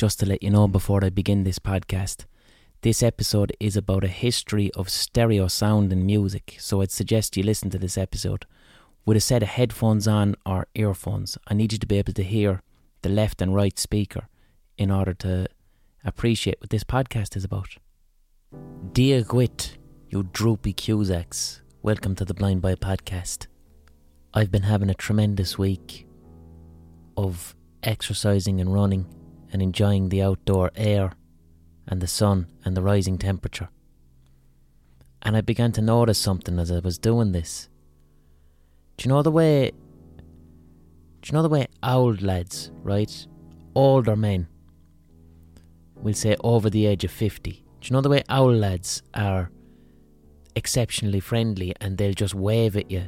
Just to let you know before I begin this podcast, this episode is about a history of stereo sound and music, so I'd suggest you listen to this episode with a set of headphones on or earphones. I need you to be able to hear the left and right speaker in order to appreciate what this podcast is about. Dear Gwit, you droopy Cusacks, welcome to the Blind Boy podcast. I've been having a tremendous week of exercising and running and enjoying the outdoor air and the sun and the rising temperature. And I began to notice something as I was doing this. Do you know the way? Do you know the way old lads, right? Older men, we'll say over the age of 50. Do you know the way old lads are exceptionally friendly and they'll just wave at you?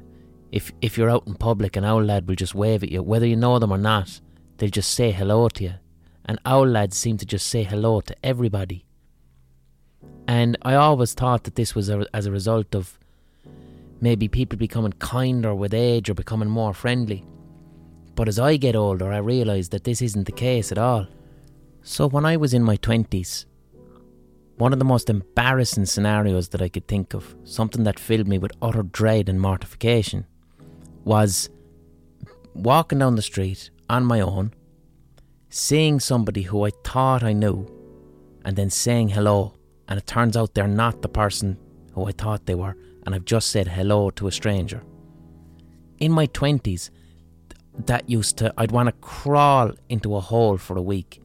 If, if you're out in public, an old lad will just wave at you, whether you know them or not, they'll just say hello to you and our lads seem to just say hello to everybody. And I always thought that this was a, as a result of maybe people becoming kinder with age or becoming more friendly. But as I get older, I realise that this isn't the case at all. So when I was in my 20s, one of the most embarrassing scenarios that I could think of, something that filled me with utter dread and mortification, was walking down the street on my own seeing somebody who I thought I knew and then saying hello, and it turns out they're not the person who I thought they were, and I've just said hello to a stranger. In my 20s, that used to, I'd want to crawl into a hole for a week.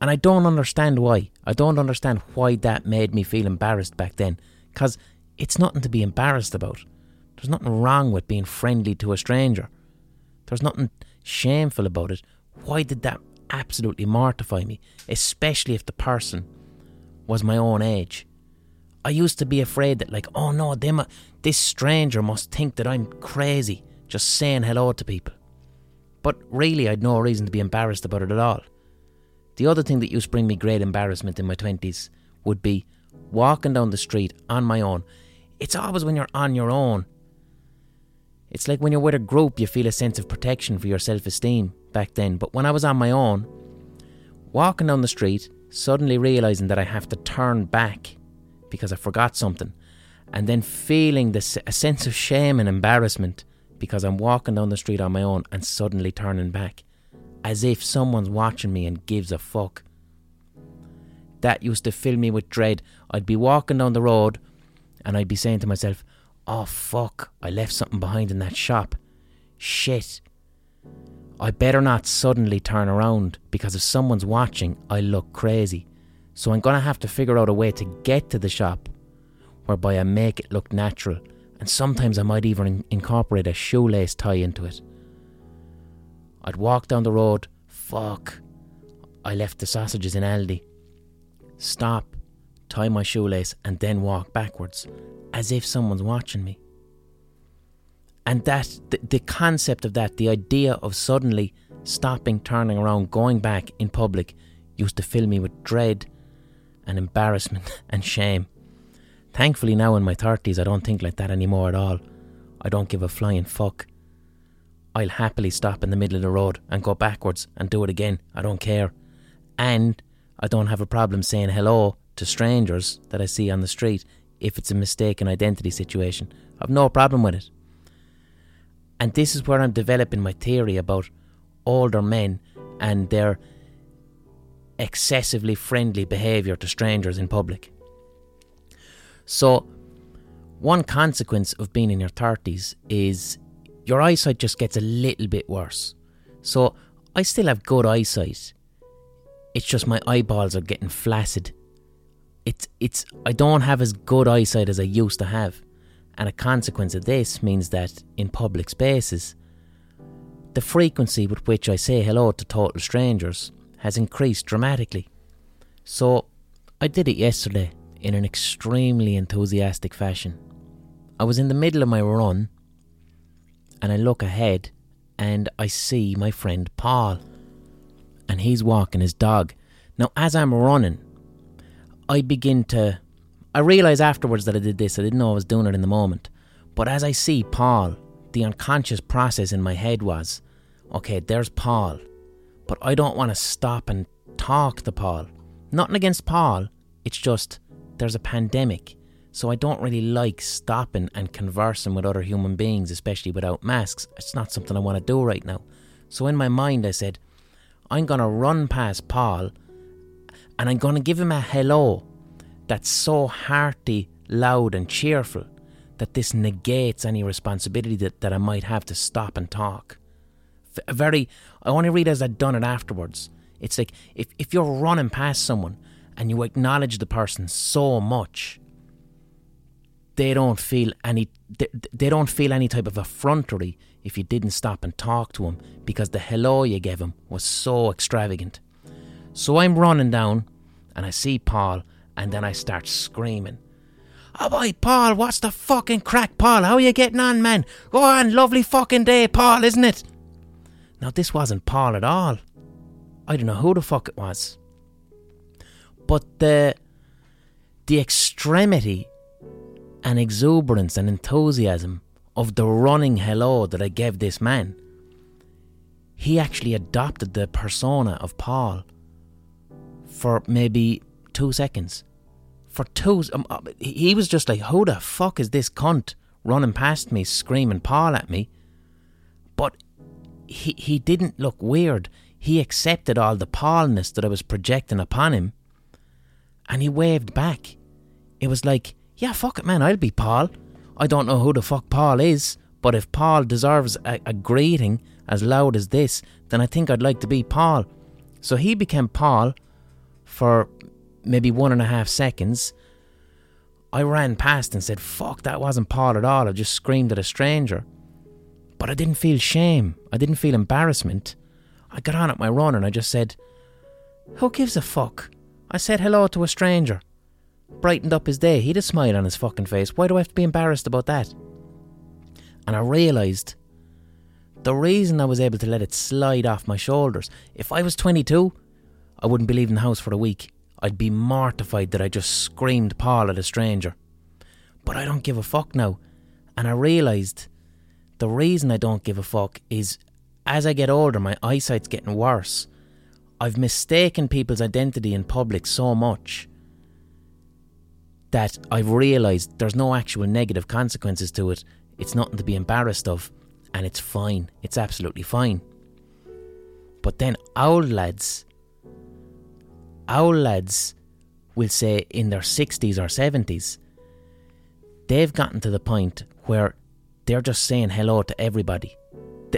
And I don't understand why. I don't understand why that made me feel embarrassed back then, because it's nothing to be embarrassed about. There's nothing wrong with being friendly to a stranger. There's nothing shameful about it why did that absolutely mortify me, especially if the person was my own age? I used to be afraid that, like, oh no, they this stranger must think that I'm crazy just saying hello to people. But really, I'd no reason to be embarrassed about it at all. The other thing that used to bring me great embarrassment in my 20s would be walking down the street on my own. It's always when you're on your own. It's like when you're with a group, you feel a sense of protection for your self esteem back then. But when I was on my own, walking down the street, suddenly realizing that I have to turn back because I forgot something, and then feeling this, a sense of shame and embarrassment because I'm walking down the street on my own and suddenly turning back, as if someone's watching me and gives a fuck. That used to fill me with dread. I'd be walking down the road and I'd be saying to myself, Oh fuck, I left something behind in that shop. Shit, I better not suddenly turn around because if someone's watching, I look crazy. So I'm to have to figure out a way to get to the shop whereby I make it look natural. And sometimes I might even in- incorporate a shoelace tie into it. I'd walk down the road. Fuck. I left the sausages in Aldi. Stop, tie my shoelace, and then walk backwards as if someone's watching me. And that, the, the concept of that, the idea of suddenly stopping, turning around, going back in public, used to fill me with dread and embarrassment and shame. Thankfully, now in my 30s, I don't think like that anymore at all. I don't give a flying fuck. I'll happily stop in the middle of the road and go backwards and do it again. I don't care. And I don't have a problem saying hello to strangers that I see on the street if it's a mistaken identity situation. I've no problem with it. And this is where I'm developing my theory about older men and their excessively friendly behaviour to strangers in public. So, one consequence of being in your 30s is your eyesight just gets a little bit worse. So, I still have good eyesight. It's just my eyeballs are getting flaccid. It's it's I don't have as good eyesight as I used to have. And a consequence of this means that in public spaces, the frequency with which I say hello to total strangers has increased dramatically. So, I did it yesterday in an extremely enthusiastic fashion. I was in the middle of my run and I look ahead and I see my friend Paul and he's walking his dog. Now, as I'm running, I begin to I realised afterwards that I did this. I didn't know I was doing it in the moment. But as I see Paul, the unconscious process in my head was, okay, there's Paul, but I don't want to stop and talk to Paul. Nothing against Paul, it's just there's a pandemic. So I don't really like stopping and conversing with other human beings, especially without masks. It's not something I want to do right now. So in my mind, I said, I'm going to run past Paul and I'm going to give him a hello that's so hearty, loud, and cheerful that this negates any responsibility that, that I might have to stop and talk. Very, I only realize I'd done it afterwards. It's like if, if you're running past someone and you acknowledge the person so much, they don't feel any they, they don't feel any type of effrontery if you didn't stop and talk to them because the hello you gave him was so extravagant. So I'm running down and I see Paul and then I start screaming. Oh boy, Paul, what's the fucking crack, Paul? How are you getting on, man? Go on, lovely fucking day, Paul, isn't it? Now this wasn't Paul at all. I don't know who the fuck it was. But the the extremity and exuberance and enthusiasm of the running hello that I gave this man, he actually adopted the persona of Paul for maybe two seconds. For two, um, uh, he was just like, "Who the fuck is this cunt running past me, screaming Paul at me?" But he he didn't look weird he accepted all the Paulness that I was projecting upon him and he waved back. It was like, yeah, fuck it, man, I'll be Paul. I don't know who the fuck Paul is, but if Paul deserves a, a greeting as loud as this, then I think I'd like to be Paul. So he became Paul for maybe one and a half seconds. I ran past and said, fuck, that wasn't Paul at all. I just screamed at a stranger. But I didn't feel shame. I didn't feel embarrassment. I got on at my run and I just said, Who gives a fuck? I said hello to a stranger. Brightened up his day. He had a smile on his fucking face. Why do I have to be embarrassed about that? And I realised the reason I was able to let it slide off my shoulders, if I was 22, I wouldn't be leaving the house for a week. I'd be mortified that I just screamed Paul at a stranger. But I don't give a fuck now. And I realised the reason I don't give a fuck is as I get older, my eyesight's getting worse. I've mistaken people's identity in public so much that I've realised there's no actual negative consequences to it. It's nothing to be embarrassed of, and it's fine. It's absolutely fine. But then our lads, our lads will say in their 60s or 70s, they've gotten to the point where they're just saying hello to everybody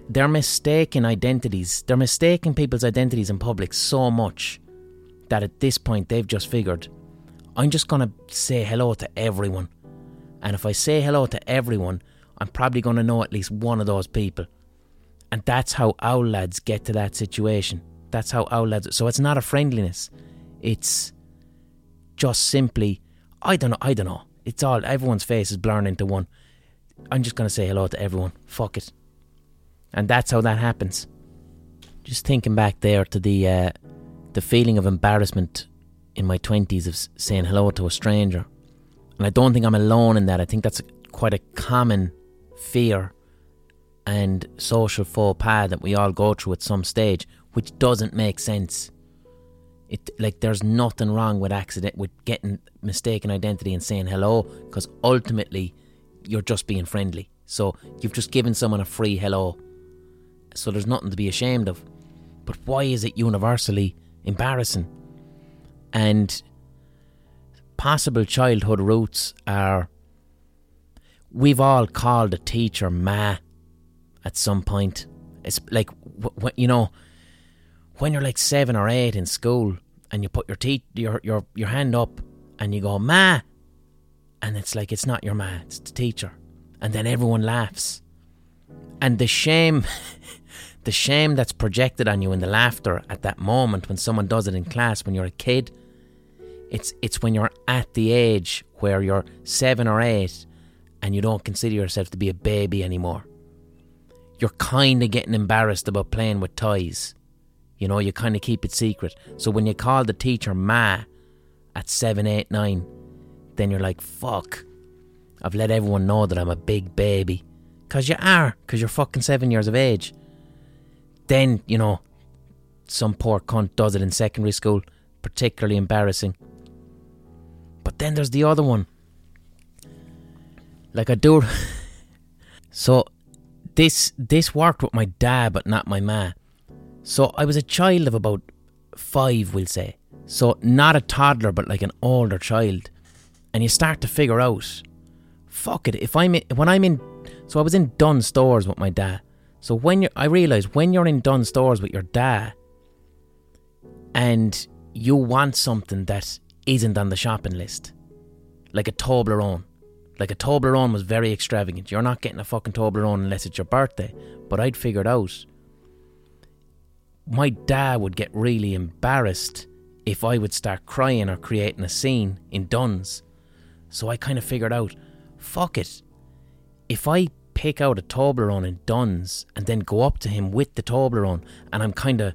they're mistaking identities. They're mistaking people's identities in public so much that at this point they've just figured, I'm just going to say hello to everyone. And if I say hello to everyone, I'm probably going to know at least one of those people. And that's how our lads get to that situation. That's how our lads. So it's not a friendliness. It's just simply, I don't know, I don't know. It's all, everyone's face is blurring into one. I'm just going to say hello to everyone. Fuck it. And that's how that happens. Just thinking back there to the uh, the feeling of embarrassment in my twenties of saying hello to a stranger, and I don't think I'm alone in that. I think that's a, quite a common fear and social faux pas that we all go through at some stage, which doesn't make sense. It like there's nothing wrong with accident with getting mistaken identity and saying hello, because ultimately you're just being friendly. So you've just given someone a free hello so there's nothing to be ashamed of. But why is it universally embarrassing? And possible childhood roots are we've all called a teacher ma at some point. It's like, you know, when you're like seven or eight in school and you put your, te- your, your, your hand up and you go, ma, and it's like, it's not your ma, it's the teacher. And then everyone laughs. And the shame the shame that's projected on you in the laughter at that moment when someone does it in class when you're a kid it's it's when you're at the age where you're 7 or 8 and you don't consider yourself to be a baby anymore you're kind of getting embarrassed about playing with toys you know you kind of keep it secret so when you call the teacher ma at 7 8 9 then you're like fuck I've let everyone know that I'm a big baby because you are because you're fucking 7 years of age then, you know, some poor cunt does it in secondary school, particularly embarrassing. But then there's the other one. Like I do. so this this worked with my dad, but not my ma. So I was a child of about five, we'll say. So not a toddler, but like an older child. And you start to figure out, fuck it. If I'm in, when I'm in, so I was in Dunnes Stores with my dad. So when you're, I realise when you're in Dunnes Stores with your dad, and you want something that isn't on the shopping list, like a Toblerone. Like a Toblerone was very extravagant. You're not getting a fucking Toblerone unless it's your birthday. But I'd figured out my dad would get really embarrassed if I would start crying or creating a scene in Dunnes. So I kind of figured out, fuck it. If I pick out a Toblerone in Dunnes and then go up to him with the Toblerone and I'm kind of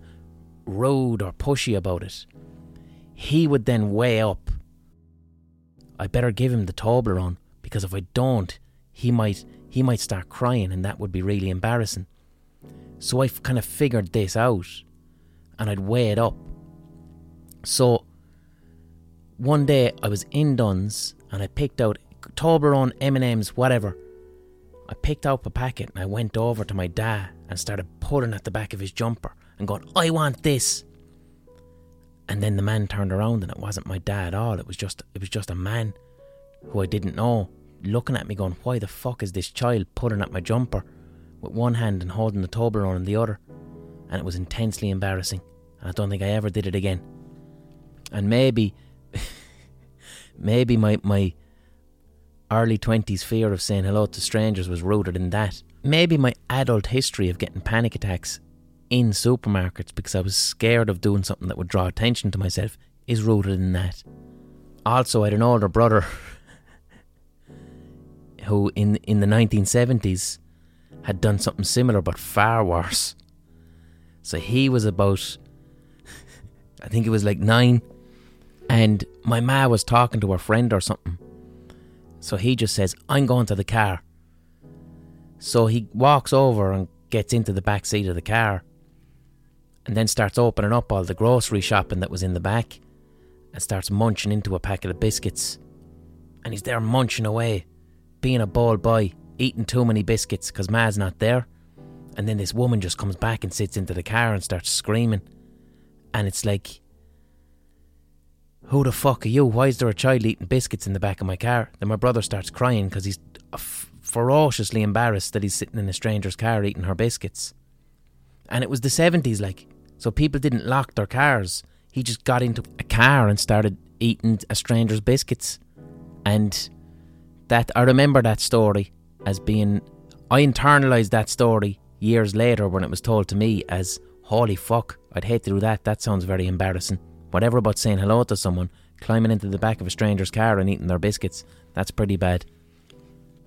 rude or pushy about it, he would then weigh up. I better give him the Toblerone because if I don't, he might he might start crying and that would be really embarrassing. So I kind of figured this out and I'd weigh it up. So one day I was in Dunnes and I picked out Toblerone, M&M's, whatever. I picked out a packet and I went over to my dad and started pulling at the back of his jumper and going, I want this. And then the man turned around and it wasn't my dad at all. It was just it was just a man who I didn't know looking at me going, Why the fuck is this child pulling at my jumper with one hand and holding the Toblerone in the other? And it was intensely embarrassing. And I don't think I ever did it again. And maybe maybe my my early twenties fear of saying hello to strangers was rooted in that. Maybe my adult history of getting panic attacks in supermarkets because I was scared of doing something that would draw attention to myself is rooted in that. Also, I had an older brother who, in in the 1970s, had done something similar but far worse. So he was about, I think it was like nine, and my ma was talking to her friend or something. So he just says, "I'm going to the car." So he walks over and gets into the back seat of the car and then starts opening up all the grocery shopping that was in the back and starts munching into a packet of biscuits. And he's there munching away, being a bold boy, eating too many biscuits because Ma's not there. And then this woman just comes back and sits into the car and starts screaming. And it's like, who the fuck are you? Why is there a child eating biscuits in the back of my car? Then my brother starts crying because he's ferociously embarrassed that he's sitting in a stranger's car eating her biscuits. And it was the 70s, like. So people didn't lock their cars. He just got into a car and started eating a stranger's biscuits. And that I remember that story as being I internalized that story years later when it was told to me as holy fuck, I'd hate to do that. That sounds very embarrassing. Whatever about saying hello to someone, climbing into the back of a stranger's car and eating their biscuits, that's pretty bad.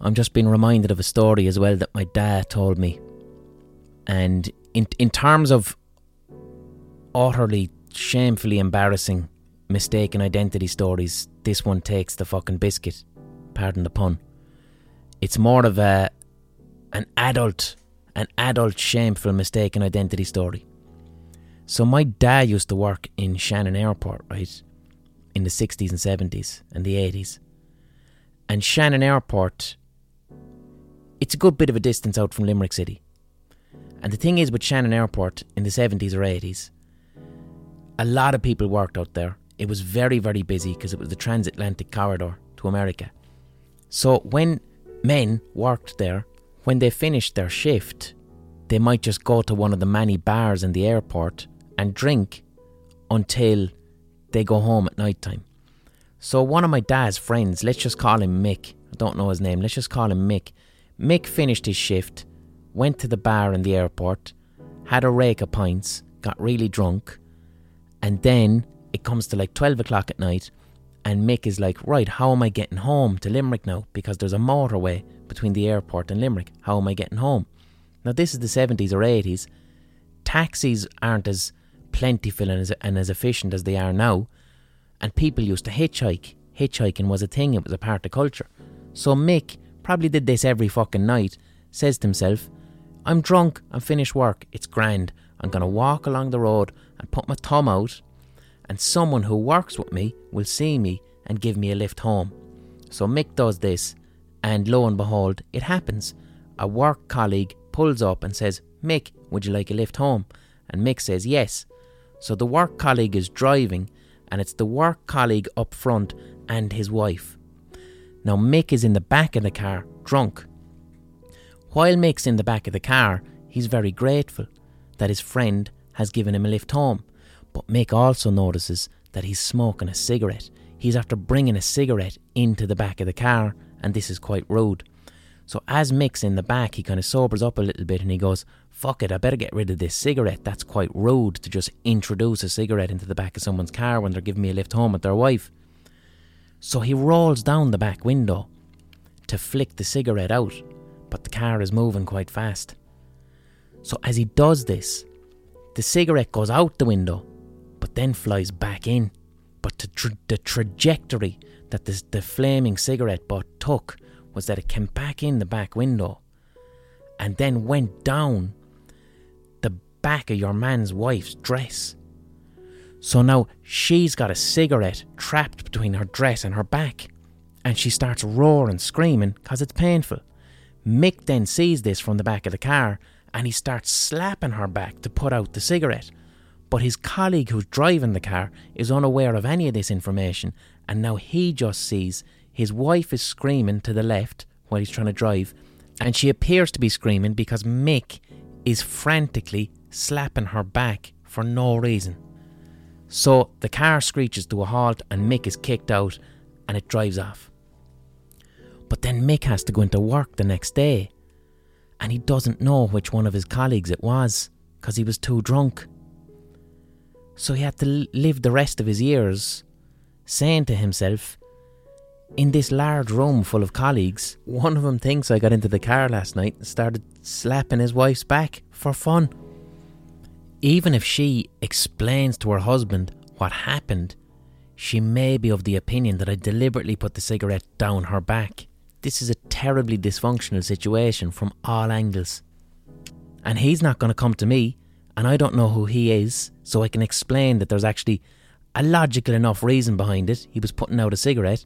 I'm just being reminded of a story as well that my dad told me. And in in terms of utterly shamefully embarrassing mistaken identity stories, this one takes the fucking biscuit. Pardon the pun. It's more of a an adult an adult shameful mistake mistaken identity story. So my dad used to work in Shannon Airport, right? In the 60s and 70s and the 80s. And Shannon Airport it's a good bit of a distance out from Limerick City. And the thing is with Shannon Airport in the 70s or 80s, a lot of people worked out there. It was very, very busy because it was the transatlantic corridor to America. So when men worked there, when they finished their shift, they might just go to one of the many bars in the airport and drink until they go home at night time. So one of my dad's friends, let's just call him Mick. I don't know his name. Let's just call him Mick. Mick finished his shift, went to the bar in the airport, had a rake of pints, got really drunk, and then it comes to like 12 o'clock at night, and Mick is like, Right, how am I getting home to Limerick now? Because there's a motorway between the airport and Limerick. How am I getting home? Now, this is the 70s or 80s. Taxis aren't as plentiful and as, and as efficient as they are now, and people used to hitchhike. Hitchhiking was a thing, it was a part of culture. So Mick probably did this every fucking night, says to himself, I'm drunk, I'm finished work, it's grand. I'm to walk along the road and put my thumb out, and someone who works with me will see me and give me a lift home. So Mick does this, and lo and behold, it happens. A work colleague pulls up and says, Mick, would you like a lift home? And Mick says, Yes. So the work colleague is driving, and it's the work colleague up front and his wife. Now, Mick is in the back of the car, drunk. While Mick's in the back of the car, he's very grateful that his friend has given him a lift home. But Mick also notices that he's smoking a cigarette. He's after bringing a cigarette into the back of the car, and this is quite rude. So as Mick's in the back, he kind of sobers up a little bit and he goes, Fuck it, I better get rid of this cigarette. That's quite rude to just introduce a cigarette into the back of someone's car when they're giving me a lift home with their wife. So he rolls down the back window to flick the cigarette out, but the car is moving quite fast. So as he does this, the cigarette goes out the window, but then flies back in. But the, tra- the trajectory that this, the flaming cigarette butt took was that it came back in the back window and then went down the back of your man's wife's dress. So now she's got a cigarette trapped between her dress and her back, and she starts roaring, screaming because it's painful. Mick then sees this from the back of the car and he starts slapping her back to put out the cigarette. But his colleague who's driving the car is unaware of any of this information, and now he just sees his wife is screaming to the left while he's trying to drive, and she appears to be screaming because Mick is frantically slapping her back for no reason. So the car screeches to a halt, and Mick is kicked out and it drives off. But then Mick has to go into work the next day, and he doesn't know which one of his colleagues it was because he was too drunk. So he had to live the rest of his years saying to himself, in this large room full of colleagues, one of them thinks I got into the car last night and started slapping his wife's back for fun. Even if she explains to her husband what happened, she may be of the opinion that I deliberately put the cigarette down her back. This is a terribly dysfunctional situation from all angles. And he's not going to come to me, and I don't know who he is, so I can explain that there's actually a logical enough reason behind it. He was putting out a cigarette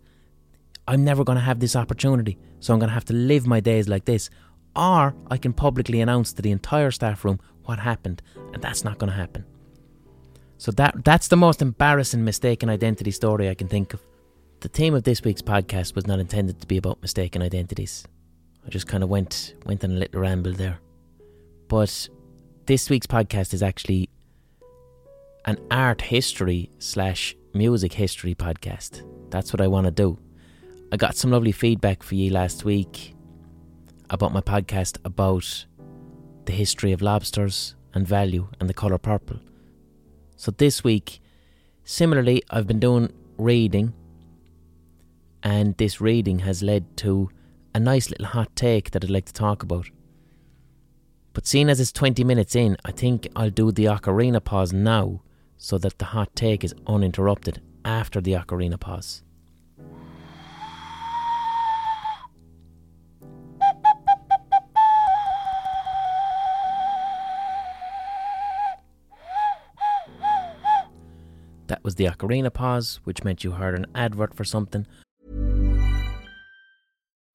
I'm never going to have this opportunity, so I'm going to have to live my days like this. Or I can publicly announce to the entire staff room what happened, and that's not going to happen. So that that's the most embarrassing mistaken identity story I can think of. The theme of this week's podcast was not intended to be about mistaken identities. I just kind of went went on a little ramble there. But this week's podcast is actually an art history slash music history podcast. That's what I want to do. I got some lovely feedback for you last week about my podcast about the history of lobsters and value and the colour purple. So this week, similarly, I've been doing reading, and this reading has led to a nice little hot take that I'd like to talk about. But seeing as it's 20 minutes in, I think I'll do the ocarina pause now so that the hot take is uninterrupted after the ocarina pause. That was the ocarina pause, which meant you heard an advert for something.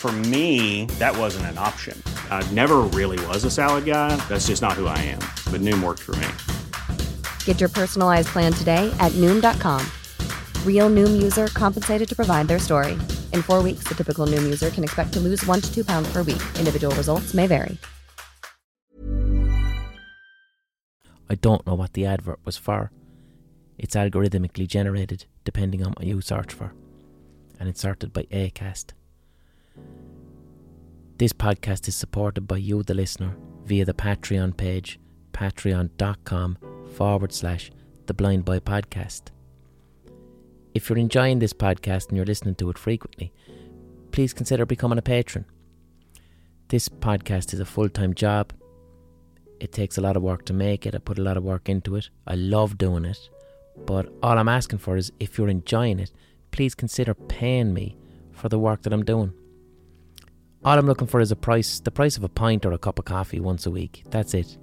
For me, that wasn't an option. I never really was a salad guy. That's just not who I am. But Noom worked for me. Get your personalized plan today at Noom.com. Real Noom user compensated to provide their story. In four weeks, the typical Noom user can expect to lose one to two pounds per week. Individual results may vary. I don't know what the advert was for. It's algorithmically generated depending on what you search for, and it's sorted by ACAST. This podcast is supported by you, the listener, via the Patreon page, patreon.com forward slash the Blind Boy Podcast. if you're enjoying this podcast and you're listening to it frequently, please consider becoming a patron. This podcast is a full time job. It takes a lot of work to make it. I put a lot of work into it. I love doing it. But all I'm asking for is if you're enjoying it, please consider paying me for the work that I'm doing. All I'm looking for is a price, the price of a pint or a cup of coffee once a week. That's it.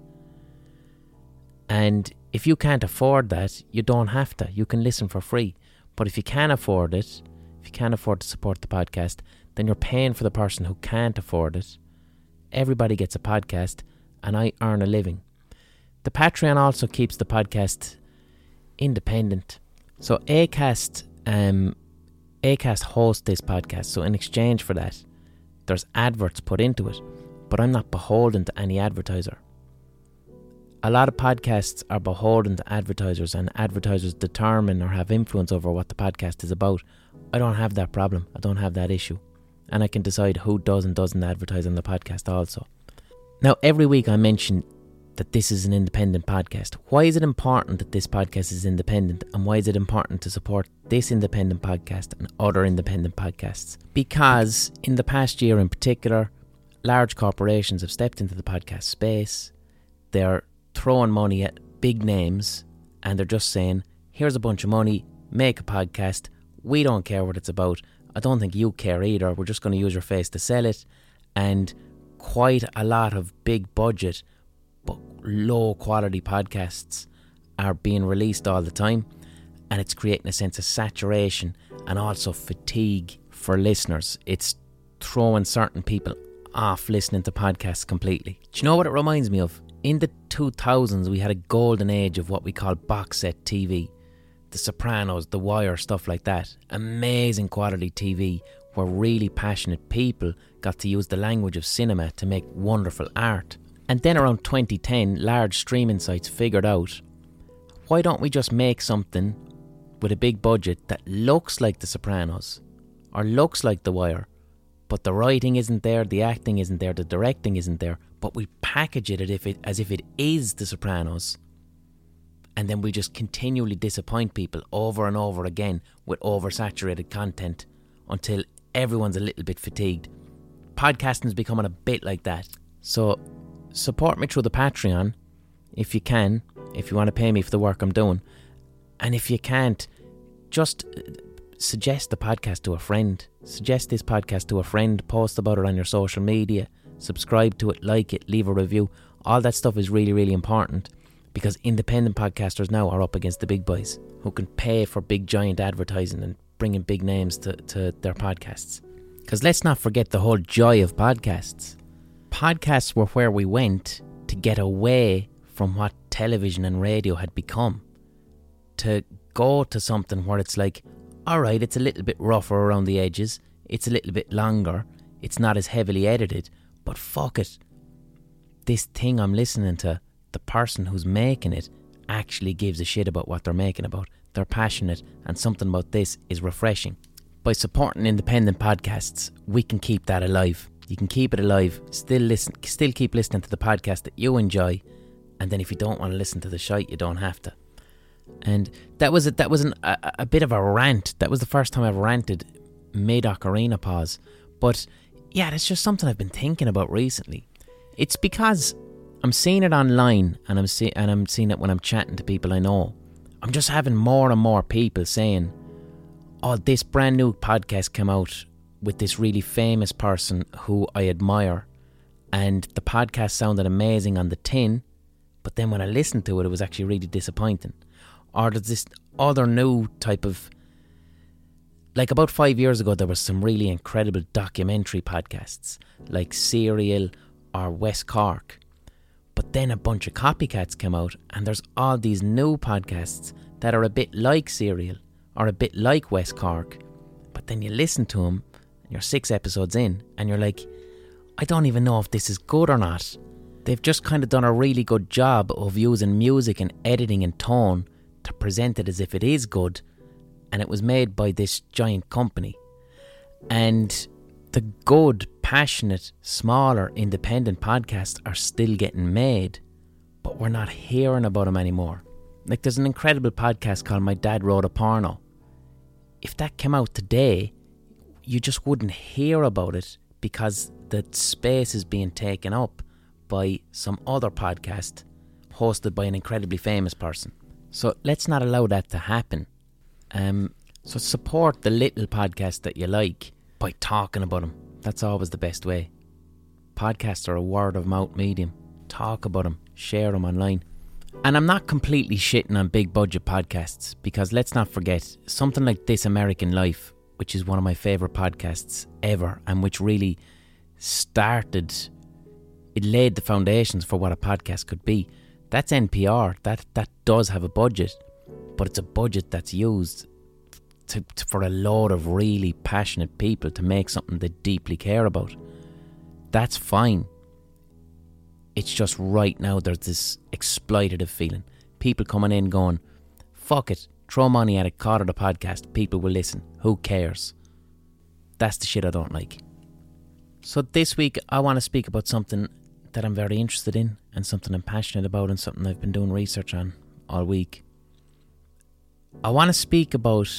And if you can't afford that, you don't have to. You can listen for free. But if you can afford it, if you can't afford to support the podcast, then you're paying for the person who can't afford it. Everybody gets a podcast, and I earn a living. The Patreon also keeps the podcast independent. So Acast, um, Acast hosts this podcast. So in exchange for that, there's adverts put into it, but I'm not beholden to any advertiser. A lot of podcasts are beholden to advertisers, and advertisers determine or have influence over what the podcast is about. I don't have that problem. I don't have that issue. And I can decide who does and doesn't advertise on the podcast also. Now, every week I mention that this is an independent podcast. Why is it important that this podcast is independent and why is it important to support this independent podcast and other independent podcasts? Because in the past year in particular, large corporations have stepped into the podcast space. They're throwing money at big names and they're just saying, here's a bunch of money, make a podcast. We don't care what it's about. I don't think you care either. We're just going to use your face to sell it. And quite a lot of big budget low quality podcasts are being released all the time, and it's creating a sense of saturation and also fatigue for listeners. It's throwing certain people off listening to podcasts completely. Do you know what it reminds me of? In the 2000s, we had a golden age of what we call box set TV. The Sopranos, The Wire, stuff like that. Amazing quality TV where really passionate people got to use the language of cinema to make wonderful art. And then around 2010, large streaming sites figured out why don't we just make something with a big budget that looks like The Sopranos or looks like The Wire, but the writing isn't there, the acting isn't there, the directing isn't there, but we package it as if it, is The Sopranos. And then we just continually disappoint people over and over again with oversaturated content until everyone's a little bit fatigued. Podcasting's becoming a bit like that. So support me through the Patreon if you can, if you want to pay me for the work I'm doing. And if you can't, just uh, suggest the podcast to a friend. Suggest this podcast to a friend, post about it on your social media, subscribe to it, like it, leave a review. All that stuff is really, really important because independent podcasters now are up against the big boys who can pay for big, giant advertising and bringing big names to, to their podcasts. Because let's not forget the whole joy of podcasts podcasts were where we went to get away from what television and radio had become. To go to something where it's like, alright, it's a little bit rougher around the edges, it's a little bit longer, it's not as heavily edited, but fuck it. This thing I'm listening to, the person who's making it actually gives a shit about what they're making about. They're passionate, and something about this is refreshing. By supporting independent podcasts, we can keep that alive. You can keep it alive. Still listen. Still keep listening to the podcast that you enjoy, and then if you don't want to listen to the shite, you don't have to. And that was a, that was an, a, a bit of a rant. That was the first time I've ranted mid ocarina pause. But yeah, that's just something I've been thinking about recently. It's because I'm seeing it online, and I'm see, and I'm seeing it when I'm chatting to people I know. I'm just having more and more people saying, "Oh, this brand new podcast came out with this really famous person who I admire. And the podcast sounded amazing on the tin, but then when I listened to it, it was actually really disappointing. Or there's this other new type of. Like about five years ago, there was some really incredible documentary podcasts, like Serial or West Cork. But then a bunch of copycats came out, and there's all these new podcasts that are a bit like Serial or a bit like West Cork. But then you listen to them, you're six episodes in, and you're like, I don't even know if this is good or not. They've just kind of done a really good job of using music and editing and tone to present it as if it is good, and it was made by this giant company. And the good, passionate, smaller, independent podcasts are still getting made, but we're not hearing about them anymore. Like, there's an incredible podcast called My Dad Wrote a Porno. if that came out today, you just wouldn't hear about it because the space is being taken up by some other podcast hosted by an incredibly famous person. So let's not allow that to happen. Um, so support the little podcast that you like by talking about them. That's always the best way. Podcasts are a word of mouth medium. Talk about them, share them online. And I'm not completely shitting on big budget podcasts because let's not forget something like This American Life, which is one of my favourite podcasts ever and which really started, it laid the foundations for what a podcast could be. That's NPR. That, that does have a budget, but it's a budget that's used to, to, for a lot of really passionate people to make something they deeply care about. That's fine. It's just right now there's this exploitative feeling. People coming in going, fuck it, throw money at it, call it a podcast, people will listen. Who cares? That's the shit I don't like. So this week I want to speak about something that I'm very interested in and something I'm passionate about and something I've been doing research on all week. I want to speak about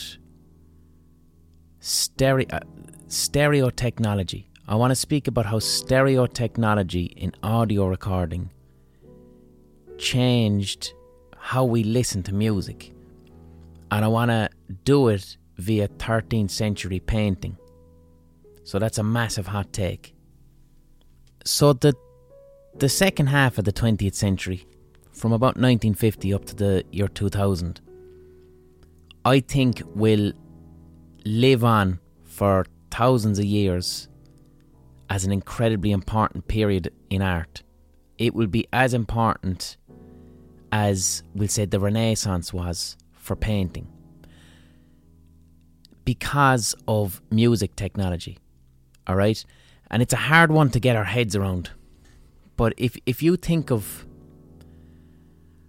stereo, uh, stereo technology. I want to speak about how stereo technology in audio recording changed how we listen to music. And I want to do it via 13th century painting. So that's a massive hot take. So the the second half of the 20th century, from about 1950 up to the year 2000, I think will live on for thousands of years as an incredibly important period in art. It will be as important as we'll say the Renaissance was for painting because of music technology. All right? And it's a hard one to get our heads around. But if if you think of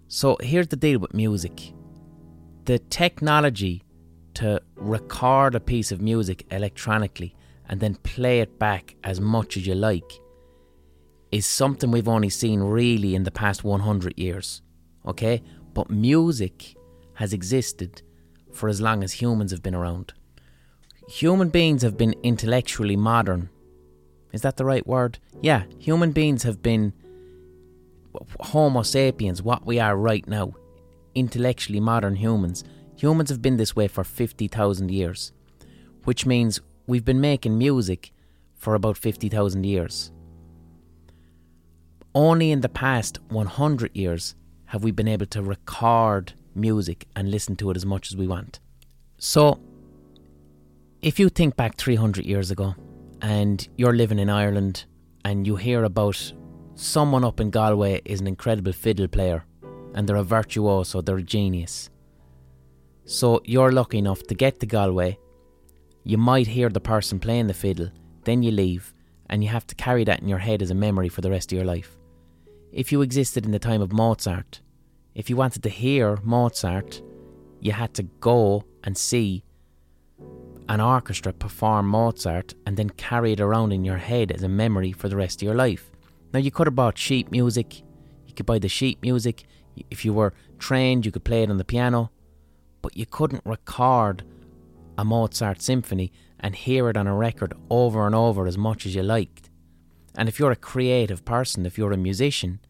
so here's the deal with music. The technology to record a piece of music electronically and then play it back as much as you like is something we've only seen really in the past 100 years. Okay? But music has existed for as long as humans have been around. Human beings have been intellectually modern. Is that the right word? Yeah, human beings have been Homo sapiens, what we are right now, intellectually modern humans. Humans have been this way for 50,000 years, which means we've been making music for about 50,000 years. Only in the past 100 years have we been able to record music and listen to it as much as we want. So, if you think back 300 years ago and you're living in Ireland and you hear about someone up in Galway is an incredible fiddle player and they're a virtuoso, they're a genius. So you're lucky enough to get to Galway, you might hear the person playing the fiddle, then you leave, and you have to carry that in your head as a memory for the rest of your life. If you existed in the time of Mozart, if you wanted to hear Mozart, you had to go and see an orchestra perform Mozart and then carry it around in your head as a memory for the rest of your life. Now, you could have bought sheet music, you could buy the sheet music. If you were trained, you could play it on the piano, but you couldn't record a Mozart symphony and hear it on a record over and over as much as you liked. And if you're a creative person, if you're a musician,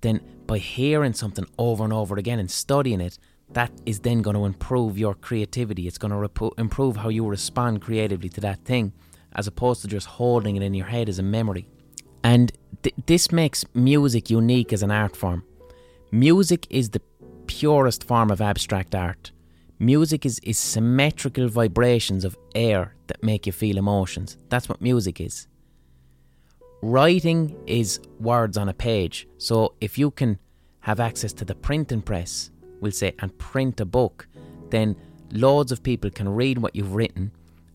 then by hearing something over and over again and studying it, that is then going to improve your creativity. It's going to rep- improve how you respond creatively to that thing, as opposed to just holding it in your head as a memory. And th- this makes music unique as an art form. Music is the purest form of abstract art. Music is, is symmetrical vibrations of air that make you feel emotions. That's what music is. Writing is words on a page. So if you can have access to the printing press, we'll say, and print a book, then loads of people can read what you've written.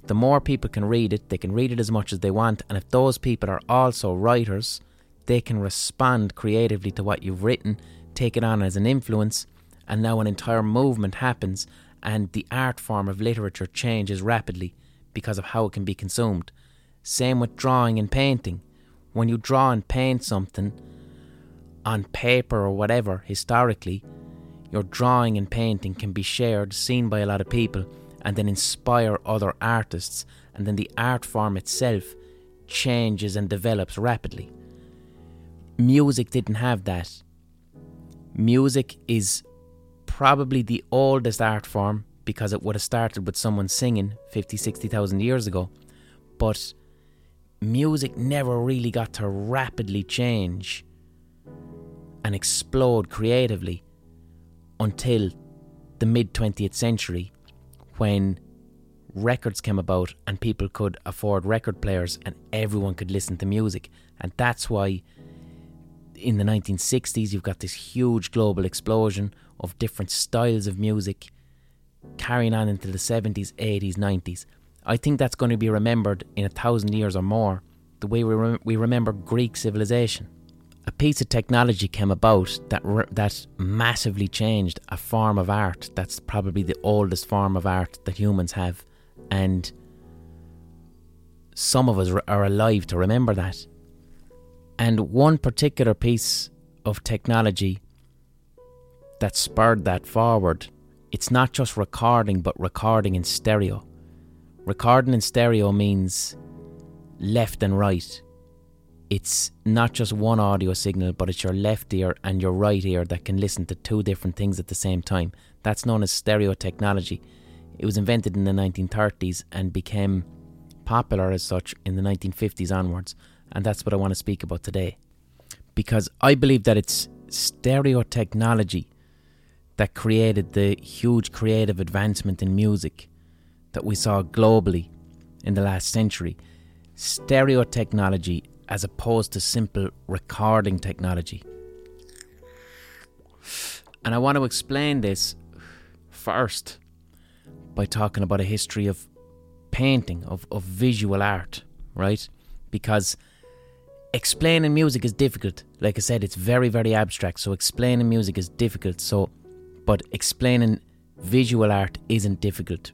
The more people can read it, they can read it as much as they want. And if those people are also writers, they can respond creatively to what you've written, take it on as an influence, and now an entire movement happens, and the art form of literature changes rapidly because of how it can be consumed. Same with drawing and painting. When you draw and paint something on paper or whatever, historically, your drawing and painting can be shared, seen by a lot of people, and then inspire other artists, and then the art form itself changes and develops rapidly. Music didn't have that. Music is probably the oldest art form because it would have started with someone singing 50, 60,000 years ago. But music never really got to rapidly change and explode creatively until the mid 20th century when records came about and people could afford record players and everyone could listen to music. And that's why in the 1960s you've got this huge global explosion of different styles of music carrying on into the 70s, 80s, 90s. I think that's going to be remembered in a thousand years or more, the way we, re- we remember Greek civilization. A piece of technology came about that re- that massively changed a form of art that's probably the oldest form of art that humans have, and some of us are alive to remember that. And one particular piece of technology that spurred that forward it's not just recording, but recording in stereo. Recording in stereo means left and right. It's not just one audio signal, but it's your left ear and your right ear that can listen to two different things at the same time. That's known as stereo technology. It was invented in the 1930s and became popular as such in the 1950s onwards, and that's what I want to speak about today. Because I believe that it's stereo technology that created the huge creative advancement in music that we saw globally in the last century. Stereo technology as opposed to simple recording technology. And I want to explain this first by talking about a history of painting, of, of visual art, right? Because explaining music is difficult. Like I said, it's very, very abstract. So explaining music is difficult. So but explaining visual art isn't difficult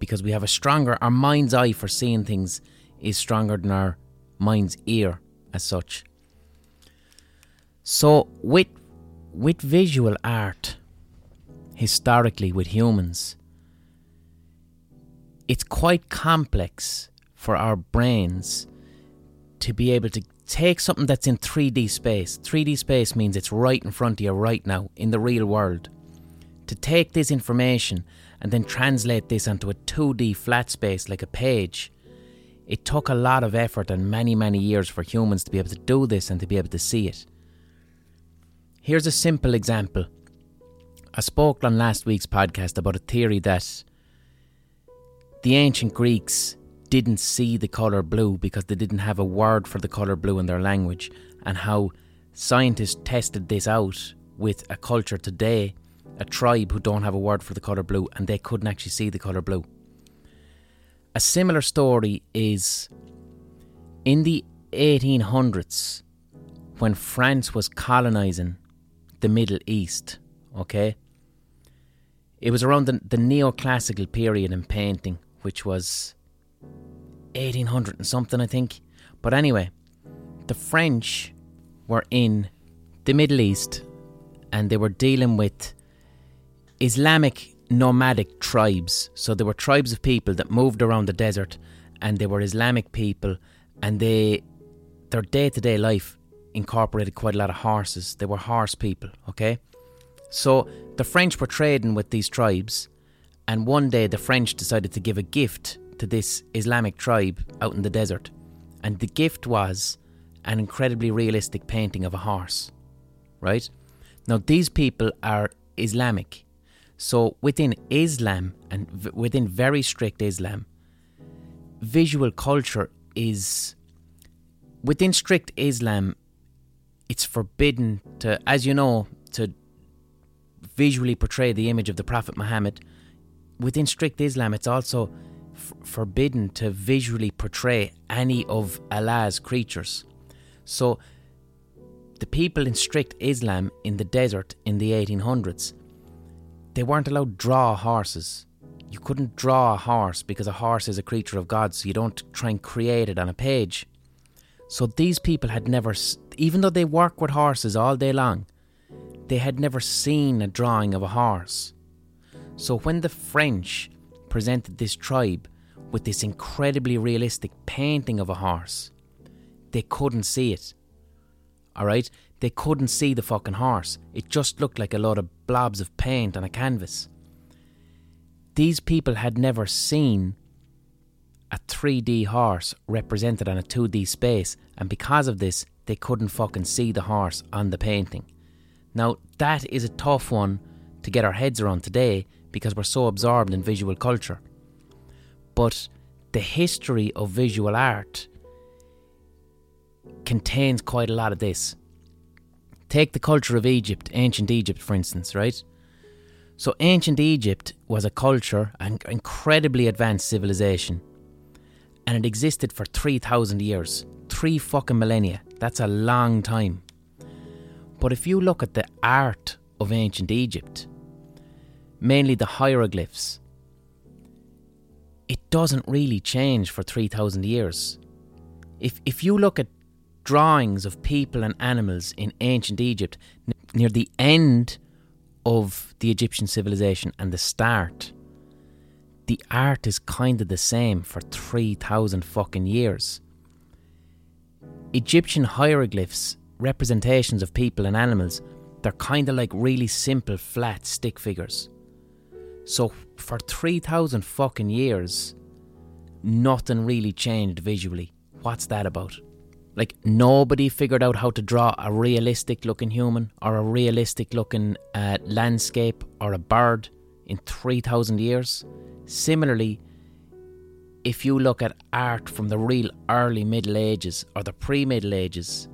because we have a stronger, our mind's eye for seeing things is stronger than our mind's ear as such. So, with, with visual art, historically with humans, it's quite complex for our brains to be able to take something that's in 3D space. 3D space means it's right in front of you right now in the real world to take this information and then translate this onto a 2D flat space like a page, it took a lot of effort and many, many years for humans to be able to do this and to be able to see it. Here's a simple example. I spoke on last week's podcast about a theory that the ancient Greeks didn't see the colour blue because they didn't have a word for the colour blue in their language, and how scientists tested this out with a culture today a tribe who don't have a word for the colour blue and they couldn't actually see the colour blue. A similar story is in the 1800s when France was colonising the Middle East, okay? It was around the, the neoclassical period in painting, which was 1800 and something, I think. But anyway, the French were in the Middle East and they were dealing with Islamic nomadic tribes. So there were tribes of people that moved around the desert and they were Islamic people and they their day-to-day life incorporated quite a lot of horses. They were horse people, okay? So the French were trading with these tribes and one day the French decided to give a gift to this Islamic tribe out in the desert. And the gift was an incredibly realistic painting of a horse, right? Now these people are Islamic so within Islam and v- within very strict Islam, visual culture is within strict Islam. It's forbidden to, as you know, to visually portray the image of the Prophet Muhammad. Within strict Islam, it's also f- forbidden to visually portray any of Allah's creatures. So, the people in strict Islam in the desert in the 1800s they weren't allowed to draw horses. You couldn't draw a horse because a horse is a creature of God, so you don't try and create it on a page. So these people had never, even though they work with horses all day long, they had never seen a drawing of a horse. So when the French presented this tribe with this incredibly realistic painting of a horse, they couldn't see it. Alright? They couldn't see the fucking horse. It just looked like a lot of blobs of paint on a canvas. These people had never seen a 3D horse represented on a 2D space, and because of this, they couldn't fucking see the horse on the painting. Now, that is a tough one to get our heads around today because we're so absorbed in visual culture. But the history of visual art contains quite a lot of this. Take the culture of Egypt, ancient Egypt, for instance, right? So, ancient Egypt was a culture, an incredibly advanced civilization, and it existed for 3,000 years. Three fucking millennia. That's a long time. But if you look at the art of ancient Egypt, mainly the hieroglyphs, it doesn't really change for 3,000 years. If, if you look at drawings of people and animals in ancient Egypt near the end of the Egyptian civilization and the start, the art is kind of the same for 3,000 fucking years. Egyptian hieroglyphs, representations of people and animals, they're kind of like really simple flat stick figures. So for 3,000 fucking years, nothing really changed visually. What's that about? Like, nobody figured out how to draw a realistic looking human or a realistic looking uh, landscape or a bird in 3,000 years. Similarly, if you look at art from the real early Middle Ages or the pre Middle Ages,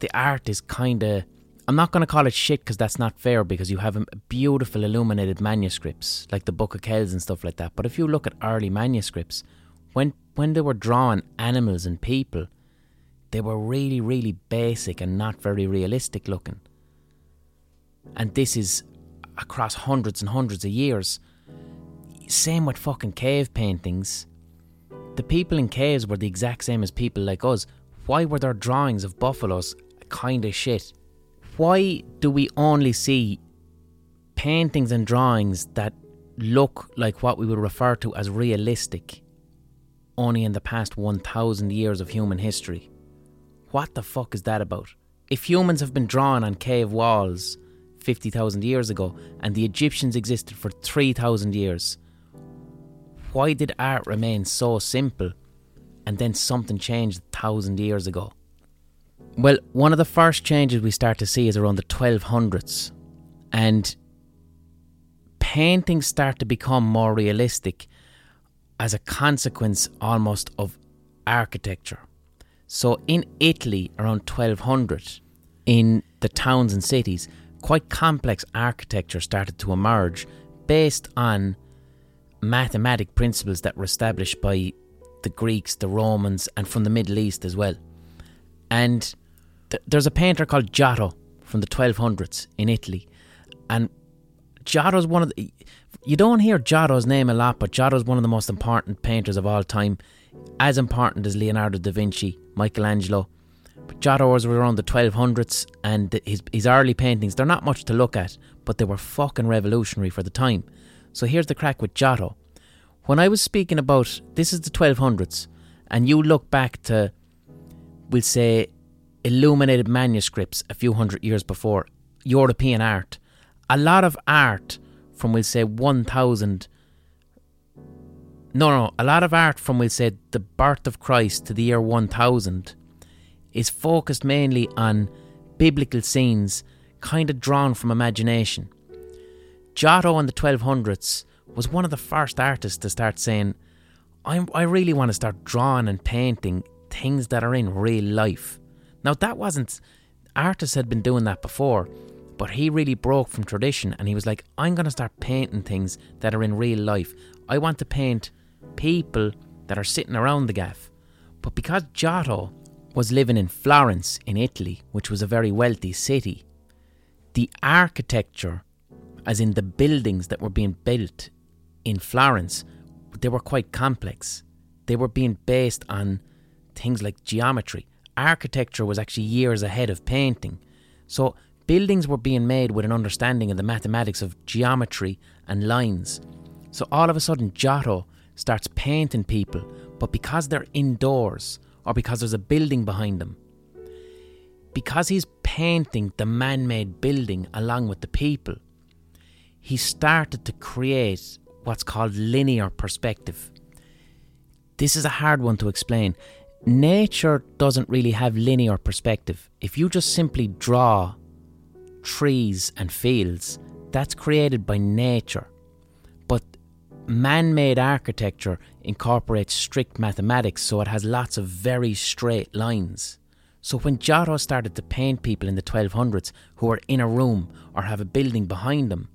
the art is kind of. I'm not going to call it shit because that's not fair because you have beautiful illuminated manuscripts like the Book of Kells and stuff like that. But if you look at early manuscripts, when when they were drawing animals and people, they were really, really basic and not very realistic looking. And this is across hundreds and hundreds of years. Same with fucking cave paintings. The people in caves were the exact same as people like us. Why were their drawings of buffaloes kind of shit? Why do we only see paintings and drawings that look like what we would refer to as realistic only in the past 1,000 years of human history. What the fuck is that about? If humans have been drawn on cave walls 50,000 years ago and the Egyptians existed for 3,000 years, why did art remain so simple and then something changed a thousand years ago? Well, one of the first changes we start to see is around the 1200s, and paintings start to become more realistic as a consequence almost of architecture. So in Italy around 1200, in the towns and cities, quite complex architecture started to emerge based on mathematic principles that were established by the Greeks, the Romans, and from the Middle East as well. And th- there's a painter called Giotto from the 1200s in Italy, and Giotto's one of the you don't hear Giotto's name a lot, but Giotto's one of the most mm. important painters of all time, as important as Leonardo da Vinci, Michelangelo. But Giotto was around the 1200s, and his, his early paintings, they're not much to look at, but they were fucking revolutionary for the time. So here's the crack with Giotto. When I was speaking about this is the 1200s, and you look back to, we'll say, illuminated manuscripts a few hundred years before, European art, a lot of art from we'll say 1000 no no a lot of art from we'll say the birth of Christ to the year 1000 is focused mainly on biblical scenes kind of drawn from imagination. Giotto in the 1200s was one of the first artists to start saying I, I really want to start drawing and painting things that are in real life. Now that wasn't artists had been doing that before but he really broke from tradition and he was like, I'm going to start painting things that are in real life. I want to paint people that are sitting around the gaff. But because Giotto was living in Florence in Italy, which was a very wealthy city, the architecture, as in the buildings that were being built in Florence, they were quite complex. They were being based on things like geometry. Architecture was actually years ahead of painting. So Buildings were being made with an understanding of the mathematics of geometry and lines. So all of a sudden, Giotto starts painting people, but because they're indoors or because there's a building behind them, because he's painting the man made building along with the people, he started to create what's called linear perspective. This is a hard one to explain. Nature doesn't really have linear perspective. If you just simply draw trees and fields, that's created by nature. But man made architecture incorporates strict mathematics, so it has lots of very straight lines. So when Giotto started to paint people in the 1200s who are in a room or have a building behind them,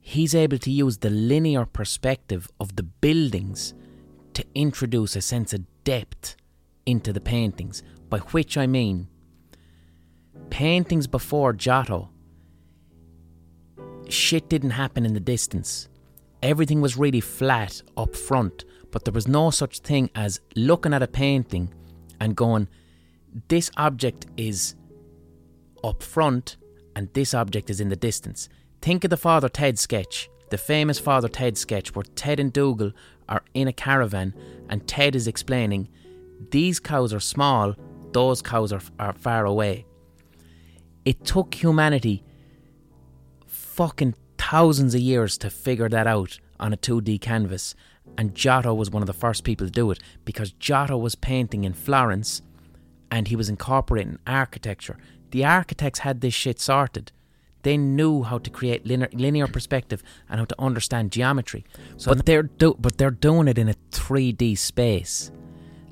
he's able to use the linear perspective of the buildings to introduce a sense of depth into the paintings, by which I mean paintings before Giotto, shit didn't happen in the distance. Everything was really flat up front, but there was no such thing as looking at a painting and going, this object is up front and this object is in the distance. Think of the Father Ted sketch, the famous Father Ted sketch where Ted and Dougal are in a caravan and Ted is explaining these cows are small, those cows are, are far away. It took humanity fucking thousands of years to figure that out on a 2D canvas, and Giotto was one of the first people to do it because Giotto was painting in Florence and he was incorporating architecture. The architects had this shit sorted. They knew how to create linear, linear perspective and how to understand geometry. So but they're do, but they're doing it in a 3D space.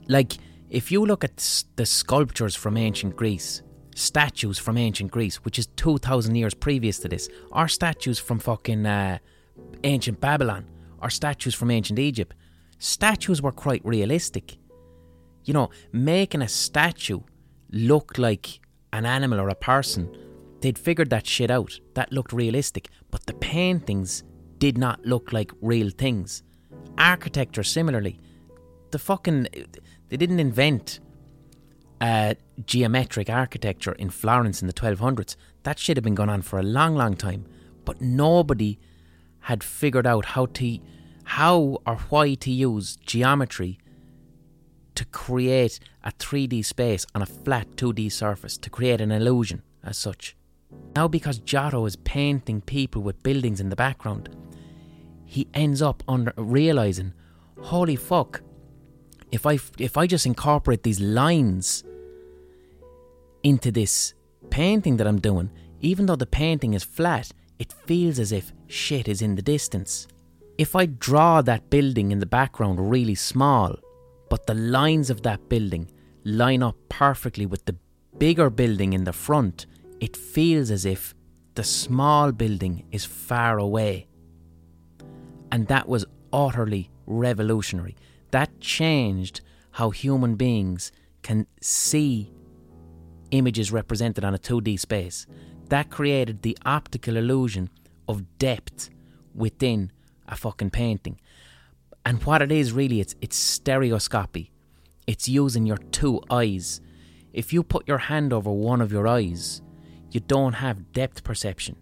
Like if you look at the sculptures from ancient Greece, statues from ancient Greece, which is 2,000 years previous to this, or statues from fucking uh, ancient Babylon, or statues from ancient Egypt. Statues were quite realistic. You know, making a statue look like an animal or a person, they'd figured that shit out. That looked realistic. But the paintings did not look like real things. Architecture, similarly. The fucking. They didn't invent uh, geometric architecture in Florence in the 1200s. That shit had been going on for a long, long time. But nobody had figured out how to, how or why to use geometry to create a 3D space on a flat 2D surface, to create an illusion as such. Now, because Giotto is painting people with buildings in the background, he ends up under realizing, holy fuck, if I if I just incorporate these lines into this painting that I'm doing, even though the painting is flat, it feels as if shit is in the distance. If I draw that building in the background really small, but the lines of that building line up perfectly with the bigger building in the front, it feels as if the small building is far away. And that was utterly revolutionary. That changed how human beings can see images represented on a 2D space. That created the optical illusion of depth within a fucking painting. And what it is really, it's it's stereoscopy. It's using your two eyes. If you put your hand over one of your eyes, you don't have depth perception.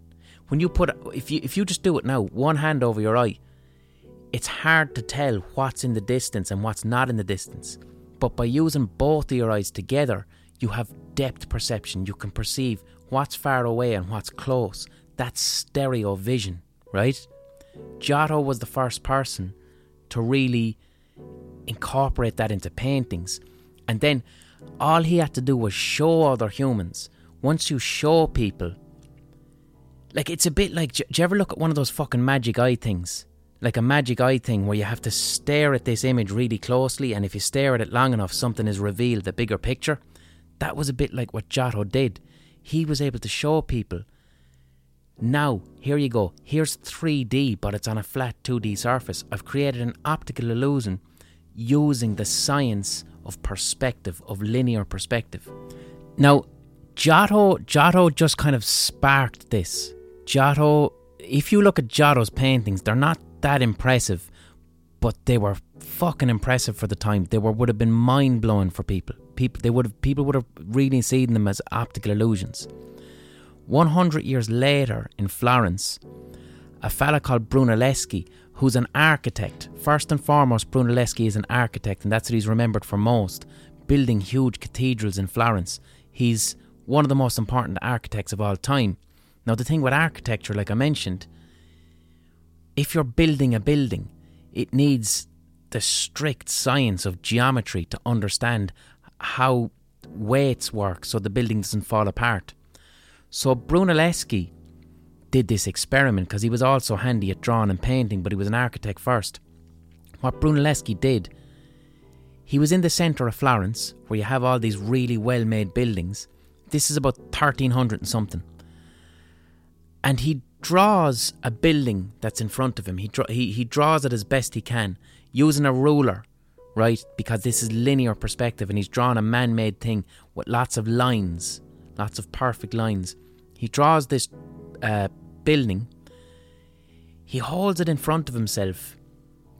When you put if you if you just do it now, one hand over your eye, it's hard to tell what's in the distance and what's not in the distance. But by using both of your eyes together, you have depth perception. You can perceive what's far away and what's close. That's stereo vision, right? Giotto was the first person to really incorporate that into paintings. And then all he had to do was show other humans. Once you show people, like it's a bit like, do you ever look at one of those fucking magic eye things? Like a magic eye thing where you have to stare at this image really closely, and if you stare at it long enough, something is revealed, the bigger picture. That was a bit like what Giotto did. He was able to show people. Now, here you go. Here's 3D, but it's on a flat 2D surface. I've created an optical illusion using the science of perspective, of linear perspective. Now, Giotto, Giotto just kind of sparked this. Giotto, if you look at Giotto's paintings, they're not that impressive, but they were fucking impressive for the time. They were would have been mind blowing for people. People they would have people would have really seen them as optical illusions. 100 years later in Florence, a fella called Brunelleschi, who's an architect. First and foremost, Brunelleschi is an architect, and that's what he's remembered for most, building huge cathedrals in Florence. He's one of the most important architects of all time. Now, the thing with architecture, like I mentioned, if you're building a building, it needs the strict science of geometry to understand how weights work so the building doesn't fall apart. So Brunelleschi did this experiment because he was also handy at drawing and painting, but he was an architect first. What Brunelleschi did, he was in the centre of Florence, where you have all these really well made buildings. This is about 1300 and something. And he draws a building that's in front of him. He, draw, he, he draws it as best he can using a ruler, right? Because this is linear perspective and he's drawn a man made thing with lots of lines lots of perfect lines. He draws this uh, building, he holds it in front of himself,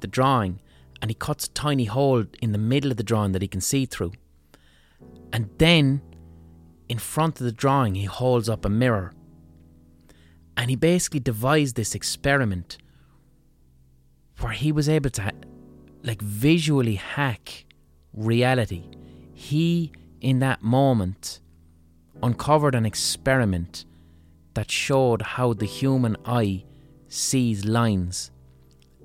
the drawing, and he cuts a tiny hole in the middle of the drawing that he can see through. And then, in front of the drawing, he holds up a mirror. And he basically devised this experiment where he was able to, like, visually hack reality. He, in that moment, uncovered an experiment that showed how the human eye sees lines,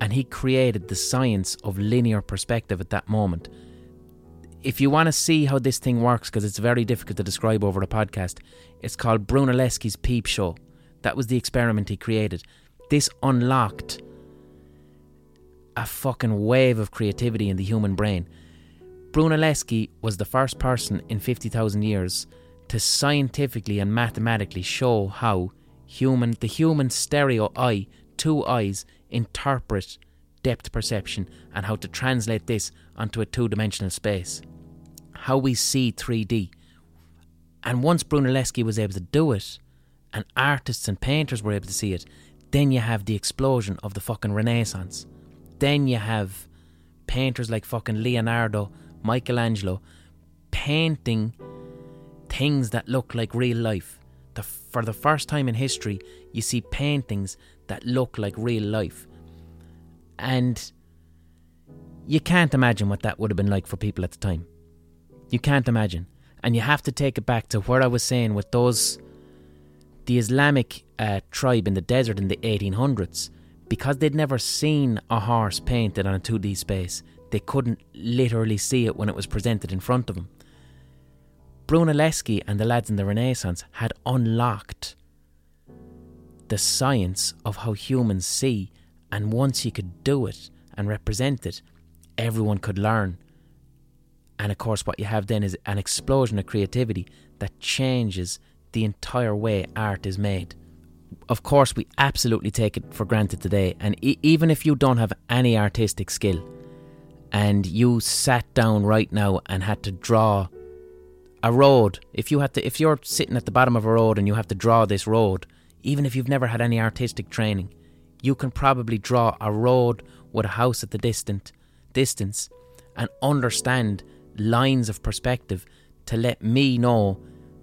and he created the science of linear perspective at that moment. If you want to see how this thing works, because it's very difficult to describe over a podcast, it's called Brunelleschi's Peep Show. That was the experiment he created. This unlocked a fucking wave of creativity in the human brain. Brunelleschi was the first person in 50,000 years to scientifically and mathematically show how human the human stereo eye, two eyes, interpret depth perception and how to translate this onto a two-dimensional space. How we see 3D. And once Brunelleschi was able to do it, and artists and painters were able to see it, then you have the explosion of the fucking Renaissance. Then you have painters like fucking Leonardo, Michelangelo, painting things that look like real life. The, for the first time in history, you see paintings that look like real life. And you can't imagine what that would have been like for people at the time. You can't imagine. And you have to take it back to where I was saying with those, the Islamic uh, tribe in the desert in the 1800s, because they'd never seen a horse painted on a 2D space, they couldn't literally see it when it was presented in front of them. Brunelleschi and the lads in the Renaissance had unlocked the science of how humans see, and once you could do it and represent it, everyone could learn. And of course, what you have then is an explosion of creativity that changes the entire way art is made. Of course, we absolutely take it for granted today, and e- even if you don't have any artistic skill, and you sat down right now and had to draw a road, if you had to, if you're sitting at the bottom of a road and you have to draw this road, even if you've never had any artistic training, you can probably draw a road with a house at the distant distance and understand lines of perspective to let me know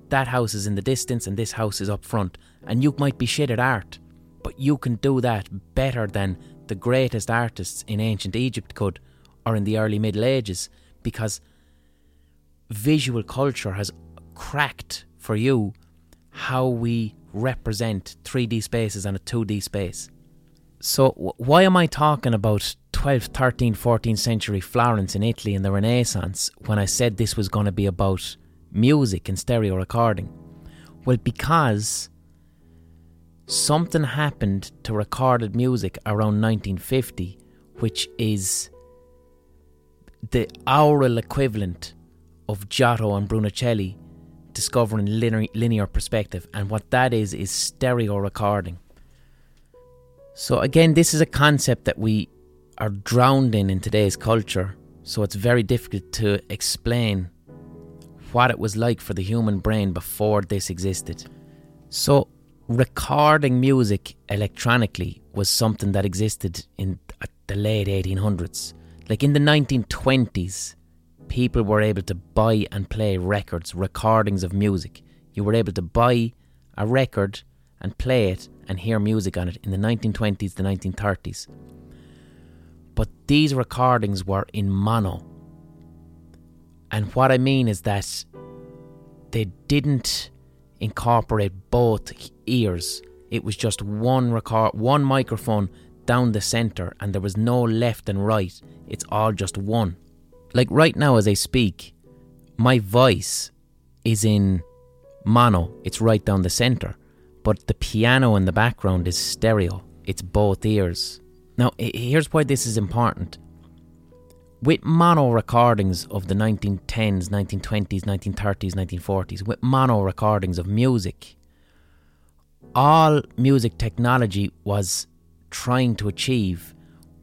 that house is in the distance and this house is up front. And you might be shit at art, but you can do that better than the greatest artists in ancient Egypt could or in the early Middle Ages because visual culture has cracked for you how we represent 3D spaces and a 2D space. So, why am I talking about 12th, 13th, 14th century Florence in Italy in the Renaissance when I said this was going to be about music and stereo recording? Well, because something happened to recorded music around 1950, which is the aural equivalent of Giotto and Brunicelli discovering linear, linear perspective, and what that is is stereo recording. So, again, this is a concept that we are drowned in in today's culture, so it's very difficult to explain what it was like for the human brain before this existed. So, recording music electronically was something that existed in uh, the late 1800s. Like in the 1920s, people were able to buy and play records, recordings of music. You were able to buy a record and play it and hear music on it in the 1920s, the 1930s. But these recordings were in mono. And what I mean is that they didn't incorporate both ears. It was just one record, one microphone down the center, and there was no left and right. It's all just one. Like right now, as I speak, my voice is in mono. It's right down the center, but the piano in the background is stereo. It's both ears. Now, here's why this is important. With mono recordings of the 1910s, 1920s, 1930s, 1940s, with mono recordings of music, all music technology was trying to achieve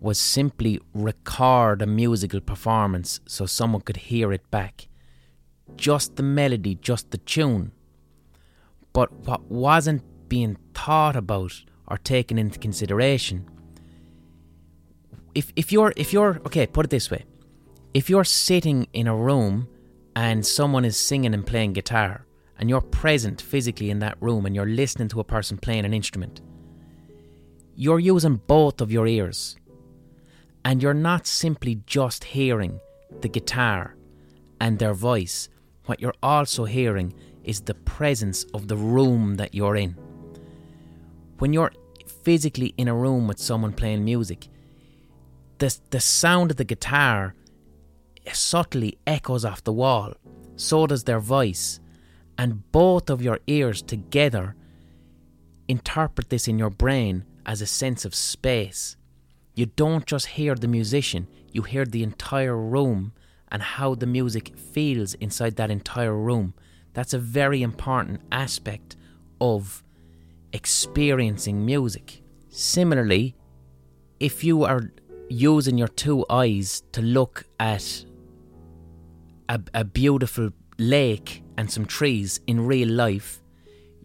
was simply record a musical performance so someone could hear it back. Just the melody, just the tune. But what wasn't being thought about or taken into consideration if if you're if you're okay, put it this way. If you're sitting in a room and someone is singing and playing guitar and you're present physically in that room and you're listening to a person playing an instrument, you're using both of your ears. And you're not simply just hearing the guitar and their voice. What you're also hearing is the presence of the room that you're in. When you're physically in a room with someone playing music, the, the sound of the guitar subtly echoes off the wall. So does their voice. And both of your ears together interpret this in your brain as a sense of space. You don't just hear the musician, you hear the entire room and how the music feels inside that entire room. That's a very important aspect of experiencing music. Similarly, if you are using your two eyes to look at a, a beautiful lake and some trees in real life,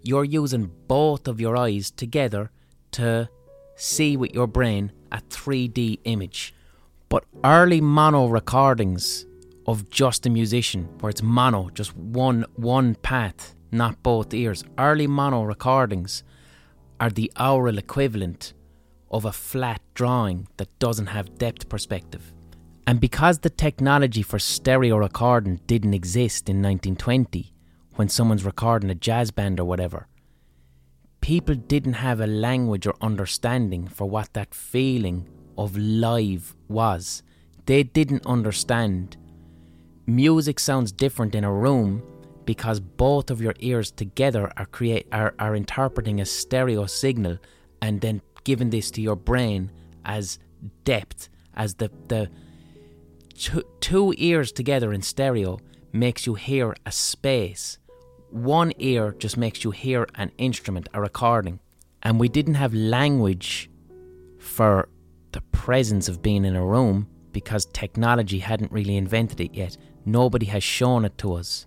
you're using both of your eyes together to see with your brain a 3D image. But early mono recordings of just a musician, where it's mono, just one one path, not both ears. Early mono recordings are the aural equivalent of a flat drawing that doesn't have depth perspective. And because the technology for stereo recording didn't exist in 1920, when someone's recording a jazz band or whatever, people didn't have a language or understanding for what that feeling of live was. They didn't understand music sounds different in a room because both of your ears together are create are, are interpreting a stereo signal and then giving this to your brain as depth, as the the two, two ears together in stereo makes you hear a space. One ear just makes you hear an instrument, a recording. And we didn't have language for the presence of being in a room because technology hadn't really invented it yet. Nobody has shown it to us.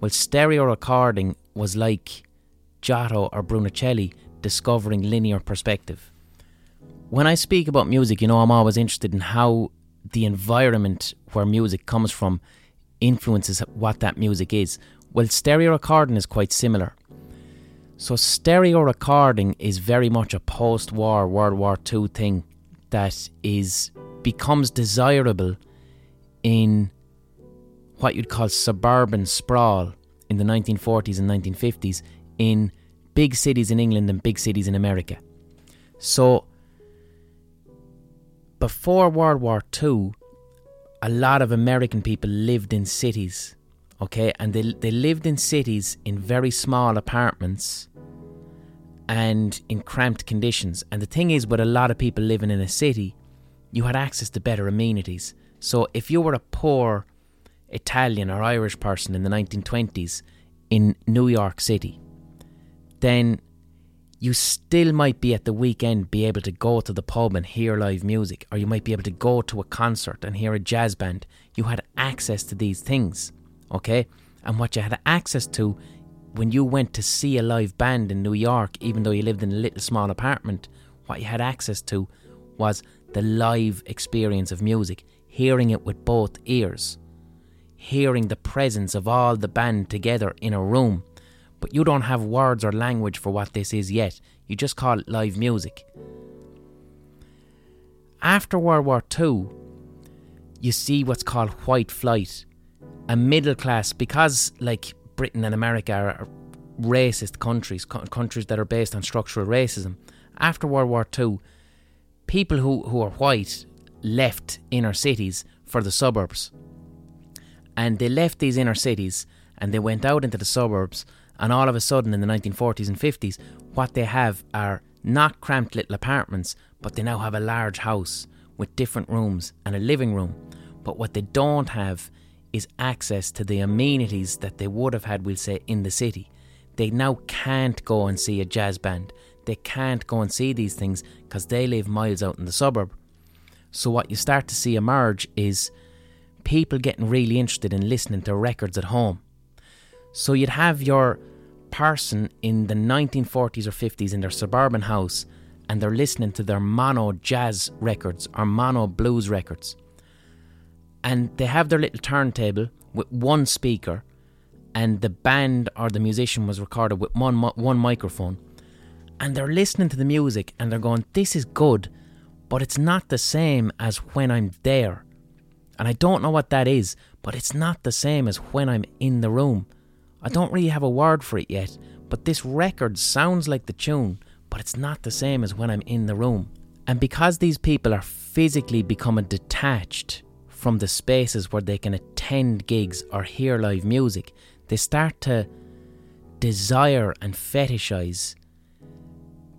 Well, stereo recording was like Giotto or Brunicelli discovering linear perspective. When I speak about music, you know, I'm always interested in how the environment where music comes from influences what that music is. Well, stereo recording is quite similar. So, stereo recording is very much a post war, World War II thing that is becomes desirable in what you'd call suburban sprawl in the 1940s and 1950s in big cities in England and big cities in America. So, before World War II, a lot of American people lived in cities, okay, and they, they lived in cities in very small apartments and in cramped conditions. And the thing is, with a lot of people living in a city, you had access to better amenities. So, if you were a poor Italian or Irish person in the 1920s in New York City, then you still might be at the weekend be able to go to the pub and hear live music, or you might be able to go to a concert and hear a jazz band. You had access to these things, okay? And what you had access to when you went to see a live band in New York, even though you lived in a little small apartment, what you had access to was the live experience of music, hearing it with both ears, hearing the presence of all the band together in a room but you don't have words or language for what this is yet. You just call it live music. After World War II, you see what's called white flight, a middle class, because like Britain and America are racist countries, countries that are based on structural racism. After World War II, people who, who are white left inner cities for the suburbs. And they left these inner cities and they went out into the suburbs. And all of a sudden, in the 1940s and 50s, what they have are not cramped little apartments, but they now have a large house with different rooms and a living room. But what they don't have is access to the amenities that they would have had, we'll say, in the city. They now can't go and see a jazz band. They can't go and see these things because they live miles out in the suburb. So, what you start to see emerge is people getting really interested in listening to records at home. So, you'd have your person in the 1940s or 50s in their suburban house and they're listening to their mono jazz records or mono blues records. And they have their little turntable with one speaker, and the band or the musician was recorded with one, one microphone. And they're listening to the music and they're going, This is good, but it's not the same as when I'm there. And I don't know what that is, but it's not the same as when I'm in the room. I don't really have a word for it yet, but this record sounds like the tune, but it's not the same as when I'm in the room. And because these people are physically becoming detached from the spaces where they can attend gigs or hear live music, they start to desire and fetishize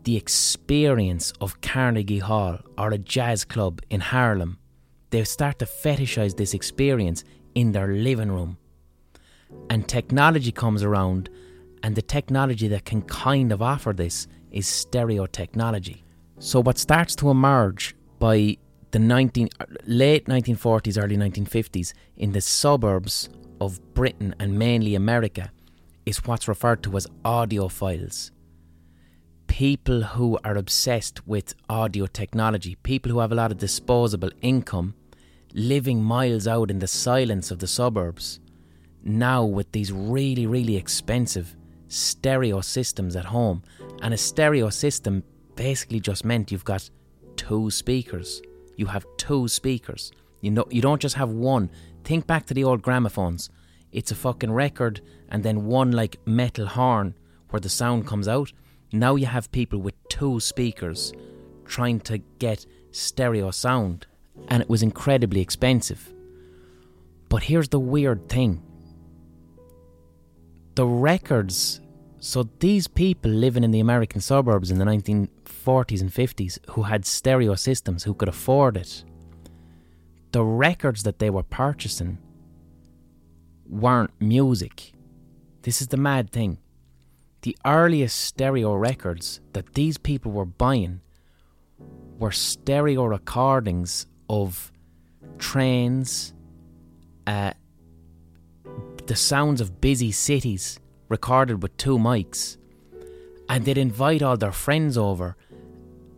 the experience of Carnegie Hall or a jazz club in Harlem. They start to fetishize this experience in their living room. And technology comes around, and the technology that can kind of offer this is stereo technology. So, what starts to emerge by the 19, late 1940s, early 1950s in the suburbs of Britain and mainly America is what's referred to as audiophiles. People who are obsessed with audio technology, people who have a lot of disposable income, living miles out in the silence of the suburbs, now with these really, really expensive stereo systems at home. And a stereo system basically just meant you've got two speakers. You have two speakers. You know you don't just have one. Think back to the old gramophones. It's a fucking record and then one like metal horn where the sound comes out. Now you have people with two speakers trying to get stereo sound and it was incredibly expensive. But here's the weird thing. The records so these people living in the American suburbs in the 1940s and 50s who had stereo systems, who could afford it, the records that they were purchasing weren't music. This is the mad thing. The earliest stereo records that these people were buying were stereo recordings of trains, uh, the sounds of busy cities recorded with two mics, and they'd invite all their friends over,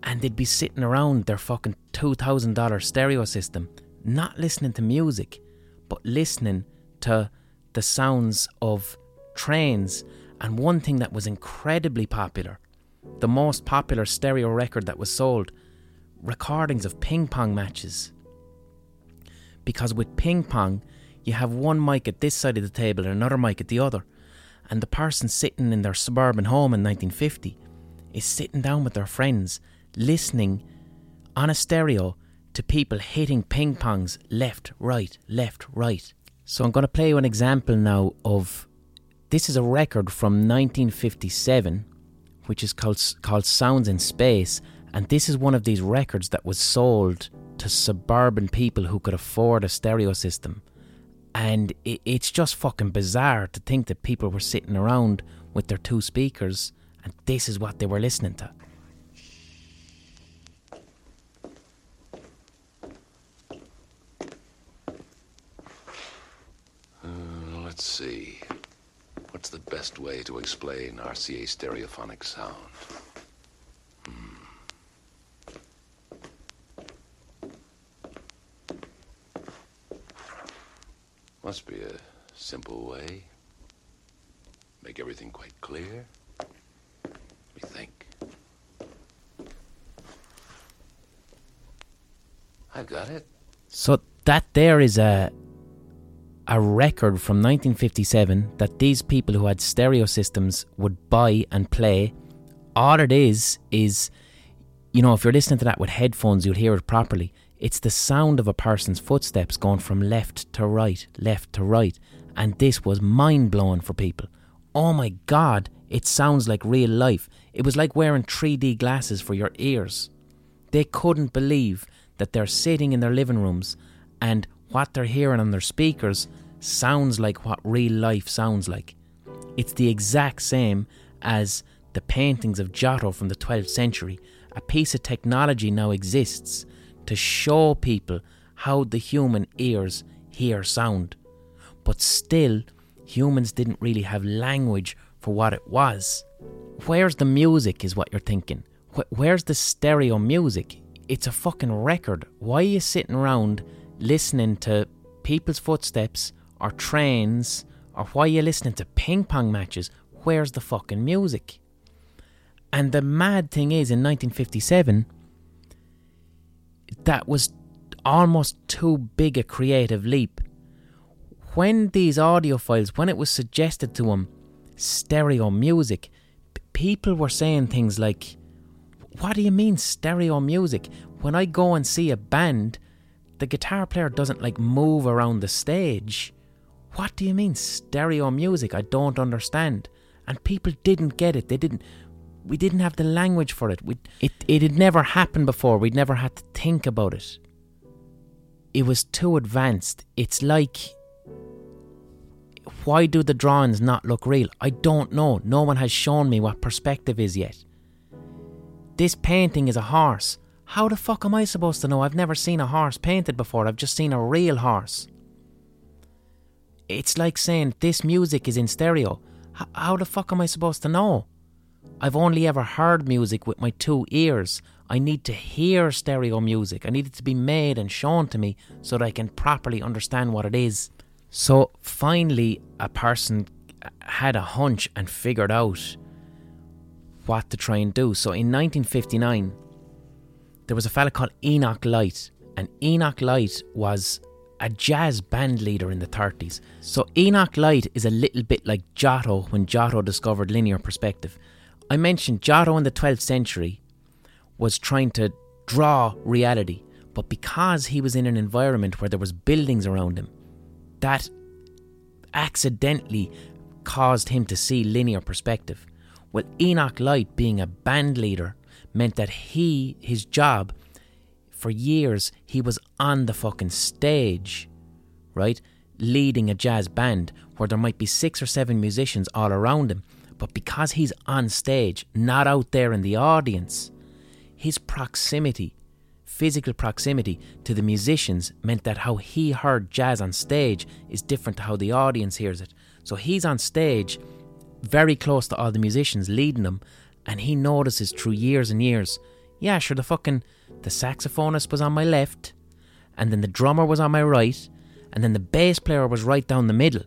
and they'd be sitting around their fucking $2,000 stereo system, not listening to music, but listening to the sounds of trains. And one thing that was incredibly popular, the most popular stereo record that was sold, recordings of ping pong matches. Because with ping pong, you have one mic at this side of the table and another mic at the other and the person sitting in their suburban home in 1950 is sitting down with their friends, listening on a stereo to people hitting ping pongs left, right, left, right. So I'm going to play you an example now of this is a record from 1957, which is called called Sounds in Space, and this is one of these records that was sold to suburban people who could afford a stereo system. And it, it's just fucking bizarre to think that people were sitting around with their two speakers and this is what they were listening to. Uh, let's see. What's the best way to explain RCA stereophonic sound? Must be a simple way. make everything quite clear. Me think. I've got it. So that there is a a record from 1957 that these people who had stereo systems would buy and play. All it is is, you know, if you're listening to that with headphones, you'll hear it properly. It's the sound of a person's footsteps going from left to right, left to right, and this was mind blowing for people. Oh my god, it sounds like real life. It was like wearing 3D glasses for your ears. They couldn't believe that they're sitting in their living rooms and what they're hearing on their speakers sounds like what real life sounds like. It's the exact same as the paintings of Giotto from the 12th century. A piece of technology now exists to show people how the human ears hear sound. But still, humans didn't really have language for what it was. Where's the music, is what you're thinking. Where's the stereo music? It's a fucking record. Why are you sitting around listening to people's footsteps or trains or why are you listening to ping pong matches? Where's the fucking music? And the mad thing is, in 1957, that was almost too big a creative leap. When these audiophiles, when it was suggested to them, stereo music, people were saying things like, What do you mean stereo music? When I go and see a band, the guitar player doesn't like move around the stage. What do you mean stereo music? I don't understand. And people didn't get it. They didn't we didn't have the language for it. We, it it had never happened before. We'd never had to think about it. It was too advanced. It's like why do the drawings not look real? I don't know. No one has shown me what perspective is yet. This painting is a horse. How the fuck am I supposed to know? I've never seen a horse painted before. I've just seen a real horse. It's like saying this music is in stereo. H- how the fuck am I supposed to know? I've only ever heard music with my two ears. I need to hear stereo music. I need it to be made and shown to me so that I can properly understand what it is. So finally, a person had a hunch and figured out what to try and do. So in 1959, there was a fella called Enoch Light, and Enoch Light was a jazz band leader in the 30s. So Enoch Light is a little bit like Giotto when Giotto discovered linear perspective. I mentioned Giotto in the 12th century was trying to draw reality, but because he was in an environment where there was buildings around him, that accidentally caused him to see linear perspective. Well, Enoch Light being a band leader meant that he his job for years he was on the fucking stage, right? Leading a jazz band where there might be six or seven musicians all around him but because he's on stage, not out there in the audience, his proximity, physical proximity to the musicians meant that how he heard jazz on stage is different to how the audience hears it. So he's on stage, very close to all the musicians, leading them, and he notices through years and years, yeah, sure, the fucking the saxophonist was on my left, and then the drummer was on my right, and then the bass player was right down the middle.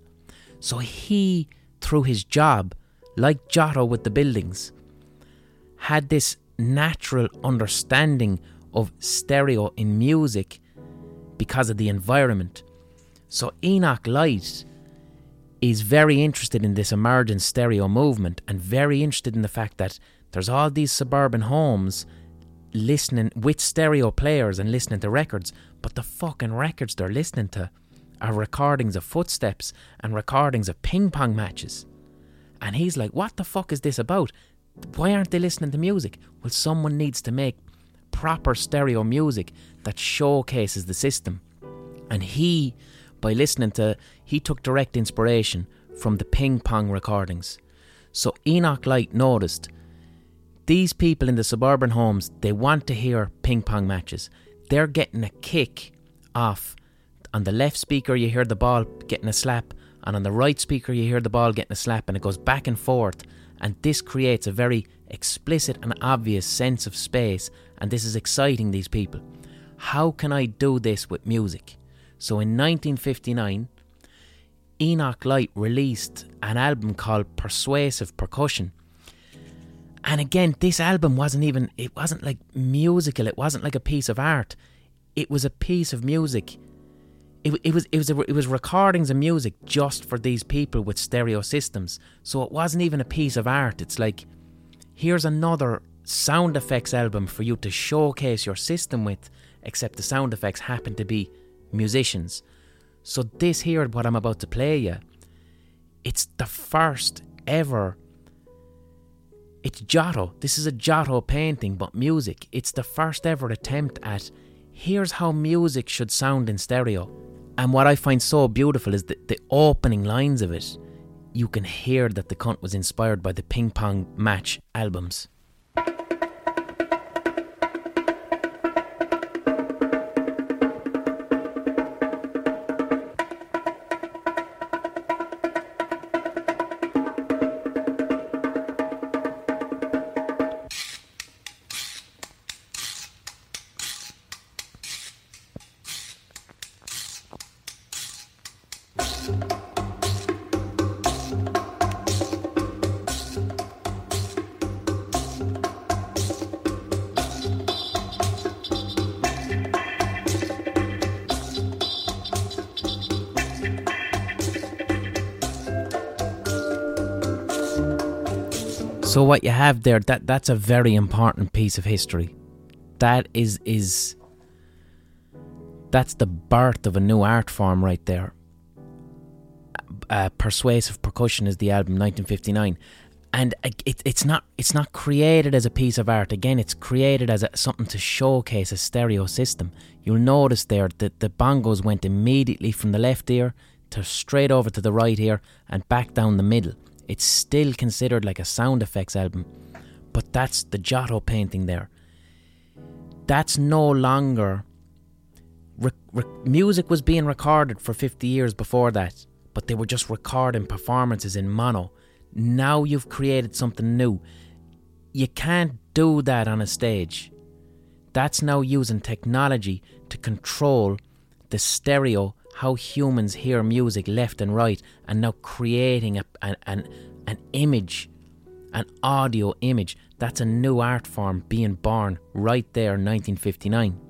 So he, through his job, like Giotto with the buildings, had this natural understanding of stereo in music because of the environment. So Enoch Light is very interested in this emergent stereo movement and very interested in the fact that there's all these suburban homes listening with stereo players and listening to records, but the fucking records they're listening to are recordings of footsteps and recordings of ping pong matches. And he's like, What the fuck is this about? Why aren't they listening to music? Well, someone needs to make proper stereo music that showcases the system. And he, by listening to, he took direct inspiration from the ping pong recordings. So Enoch Light noticed these people in the suburban homes, they want to hear ping pong matches. They're getting a kick off. On the left speaker, you hear the ball getting a slap and on the right speaker you hear the ball getting a slap and it goes back and forth and this creates a very explicit and obvious sense of space and this is exciting these people how can i do this with music so in 1959 Enoch Light released an album called Persuasive Percussion. And again, this album wasn't even, it wasn't like musical, it wasn't like a piece of art. It was a piece of music. It, it was it was a, it was recordings of music just for these people with stereo systems. So it wasn't even a piece of art. It's like here's another sound effects album for you to showcase your system with, except the sound effects happen to be musicians. So this here, what I'm about to play you, it's the first ever. It's Giotto. This is a Giotto painting, but music. It's the first ever attempt at here's how music should sound in stereo. And what I find so beautiful is that the opening lines of it, you can hear that the cunt was inspired by the ping pong match albums. So what you have there, that that's a very important piece of history. That is is that's the birth of a new art form right there. Uh, Persuasive Percussion is the album 1959, and it, it's not it's not created as a piece of art. Again, it's created as a, something to showcase a stereo system. You'll notice there that the bongos went immediately from the left ear to straight over to the right ear and back down the middle. It's still considered like a sound effects album, but that's the Giotto painting there. That's no longer. Re- re- music was being recorded for 50 years before that, but they were just recording performances in mono. Now you've created something new. You can't do that on a stage. That's now using technology to control the stereo how humans hear music left and right and now creating a, an, an, an image, an audio image. That's a new art form being born right there in 1959.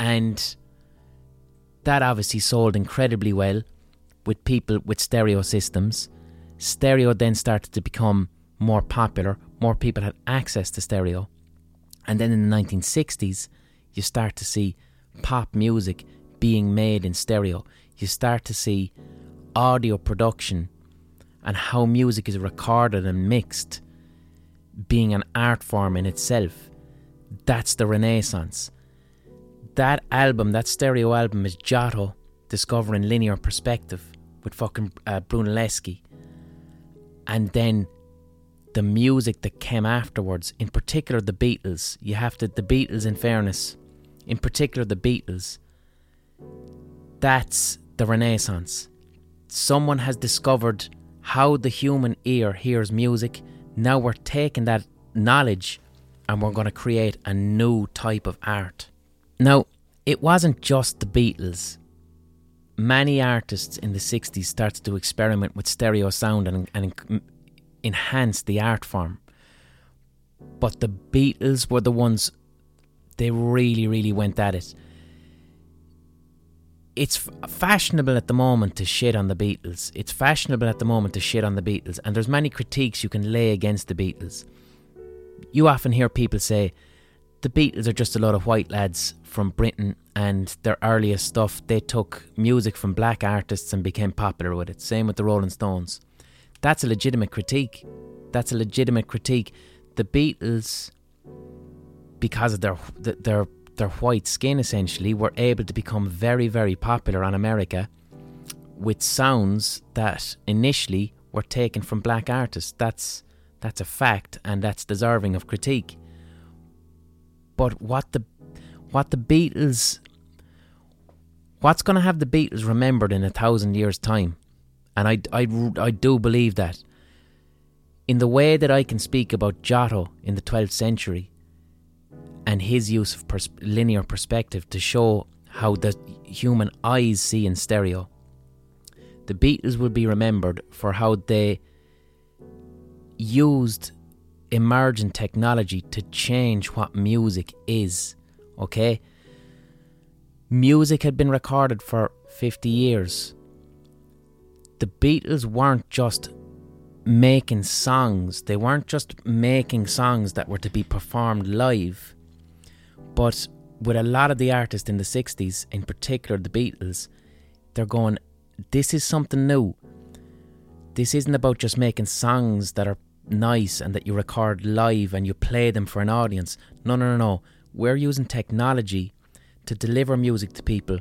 And that obviously sold incredibly well with people with stereo systems. Stereo then started to become more popular, more people had access to stereo. And then in the 1960s, you start to see pop music being made in stereo, you start to see audio production and how music is recorded and mixed being an art form in itself. That's the Renaissance. That album, that stereo album, is Giotto discovering linear perspective with fucking uh, Brunelleschi. And then the music that came afterwards, in particular the Beatles. You have to, the Beatles, in fairness, in particular the Beatles, that's the Renaissance. Someone has discovered how the human ear hears music. Now we're taking that knowledge and we're going to create a new type of art. Now, it wasn't just the Beatles. Many artists in the 60s started to experiment with stereo sound and, and enhance the art form. But the Beatles were the ones, they really, really went at it it's fashionable at the moment to shit on the Beatles. It's fashionable at the moment to shit on the Beatles, and there's many critiques you can lay against the Beatles. You often hear people say the Beatles are just a lot of white lads from Britain, and their earliest stuff they took music from black artists and became popular with it. Same with the Rolling Stones. That's a legitimate critique. That's a legitimate critique. The Beatles, because of their their their white skin essentially were able to become very, very popular on America with sounds that initially were taken from black artists. That's that's a fact and that's deserving of critique. But what the what the Beatles what's going to have the Beatles remembered in a thousand years time? And I, I, I do believe that. In the way that I can speak about Giotto in the 12th century, and his use of pers- linear perspective to show how the human eyes see in stereo. the Beatles will be remembered for how they used emergent technology to change what music is. Okay? Music had been recorded for 50 years. The Beatles weren't just making songs, they weren't just making songs that were to be performed live. But with a lot of the artists in the 60s, in particular the Beatles, they're going, this is something new. This isn't about just making songs that are nice and that you record live and you play them for an audience. No, no, no, no. We're using technology to deliver music to people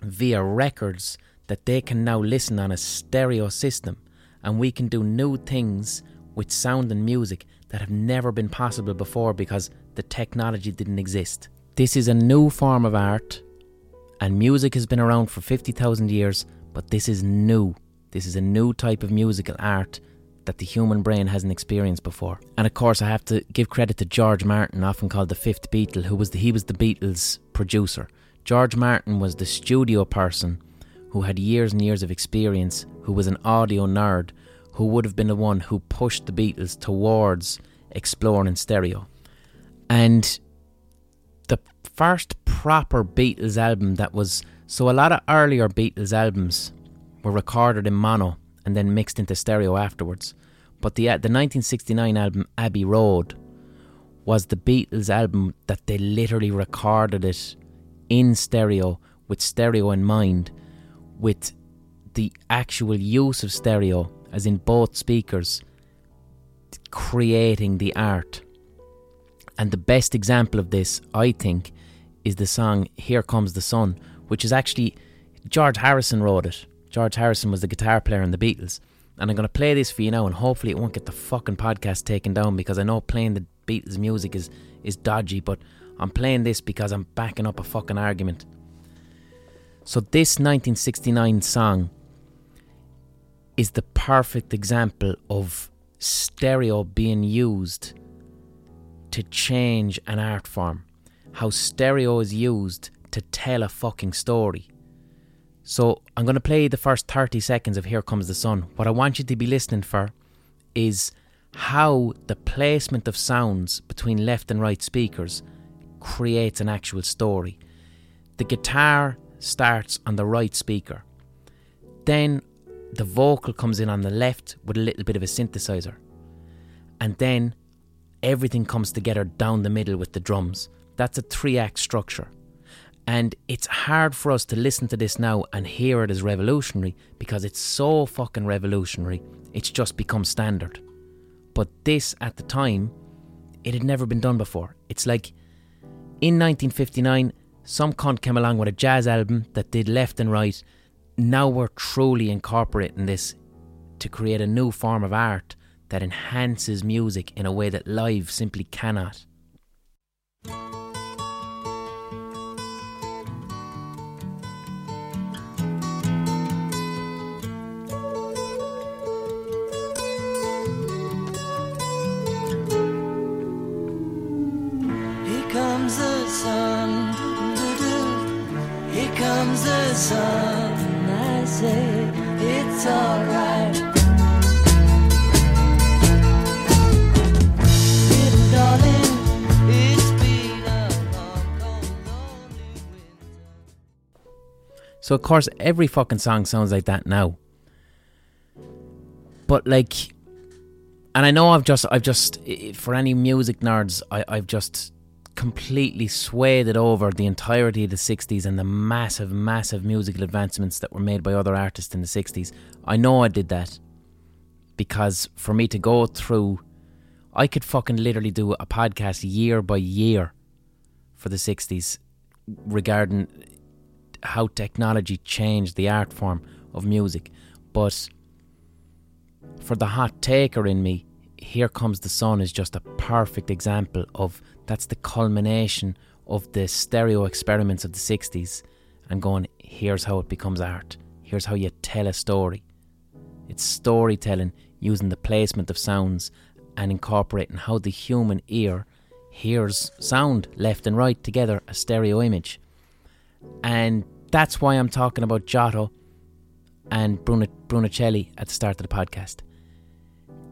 via records that they can now listen on a stereo system. And we can do new things with sound and music that have never been possible before because the technology didn't exist. This is a new form of art, and music has been around for 50,000 years, but this is new. This is a new type of musical art that the human brain hasn't experienced before. And of course, I have to give credit to George Martin, often called the fifth Beatle, who was the, he was the Beatles' producer. George Martin was the studio person who had years and years of experience, who was an audio nerd, who would have been the one who pushed the Beatles towards exploring in stereo. And the first proper Beatles album that was so a lot of earlier Beatles albums were recorded in mono and then mixed into stereo afterwards. But the uh, the 1969 album Abbey Road was the Beatles album that they literally recorded it in stereo with stereo in mind with the actual use of stereo as in both speakers creating the art. And the best example of this, I think, is the song Here Comes the Sun, which is actually George Harrison wrote it. George Harrison was the guitar player in the Beatles. And I'm going to play this for you now, and hopefully it won't get the fucking podcast taken down because I know playing the Beatles music is, is dodgy, but I'm playing this because I'm backing up a fucking argument. So, this 1969 song is the perfect example of stereo being used to change an art form. How stereo is used to tell a fucking story. So I'm going to play the first 30 seconds of Here Comes the Sun. What I want you to be listening for is how the placement of sounds between left and right speakers creates an actual story. The guitar starts on the right speaker. Then the vocal comes in on the left with a little bit of a synthesizer. And then everything comes together down the middle with the drums. That's a three act structure. And it's hard for us to listen to this now and hear it as revolutionary because it's so fucking revolutionary. It's just become standard. But this, at the time, it had never been done before. It's like in 1959, some cunt came along with a jazz album that did left and right. Now we're truly incorporating this to create a new form of art that enhances music in a way that live simply cannot. Here comes the sun, I say it's alright. So of course every fucking song sounds like that now. But like and I know I've just I've just for any music nerds I, I've just completely swayed it over the entirety of the 60s and the massive, massive musical advancements that were made by other artists in the 60s. I know I did that because for me to go through, I could fucking literally do a podcast year by year for the 60s regarding how technology changed the art form of music. But for the hot taker in me, Here Comes the Sun is just a perfect example of that's the culmination of the stereo experiments of the 60s and going, here's how it becomes art. Here's how you tell a story. It's storytelling using the placement of sounds and incorporating how the human ear hears sound left and right together, a stereo image. And that's why I'm talking about Giotto. and Bruno, Brunicelli at the start of the podcast.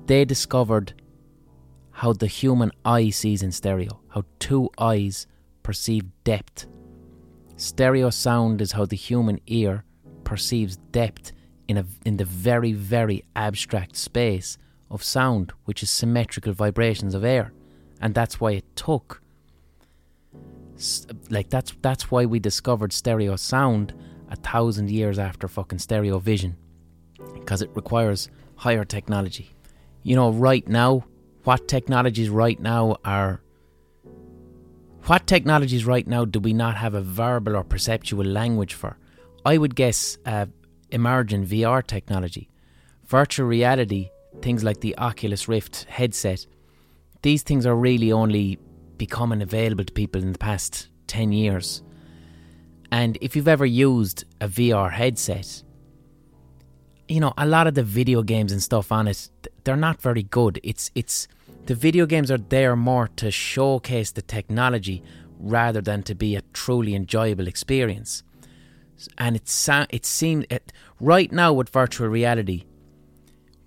They discovered how the human eye sees in stereo, how two eyes perceive depth. Stereo sound is how the human ear perceives depth in, a, in the very, very abstract space of sound, which is symmetrical vibrations of air. And that's why it took. Like, that's, that's why we discovered stereo sound a thousand years after fucking stereo vision. Because it requires higher technology. You know, right now, what technologies right now are what technologies right now do we not have a verbal or perceptual language for? I would guess uh, emerging VR technology, virtual reality, things like the Oculus Rift headset. These things are really only becoming available to people in the past 10 years. And if you've ever used a VR headset, you know, a lot of the video games and stuff on it, they're not very good. It's it's the video games are there more to showcase the technology rather than to be a truly enjoyable experience. And it it seems it, right now with virtual reality,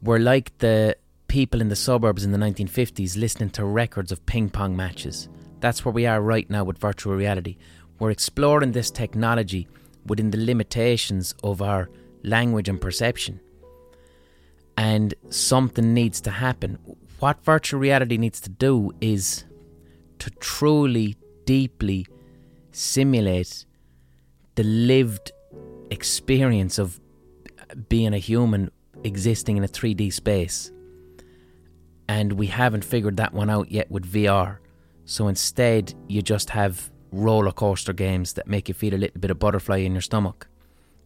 we're like the people in the suburbs in the 1950s listening to records of ping pong matches. That's where we are right now with virtual reality. We're exploring this technology within the limitations of our language and perception. And something needs to happen. What virtual reality needs to do is to truly, deeply simulate the lived experience of being a human existing in a 3D space. And we haven't figured that one out yet with VR. So instead, you just have roller coaster games that make you feel a little bit of butterfly in your stomach.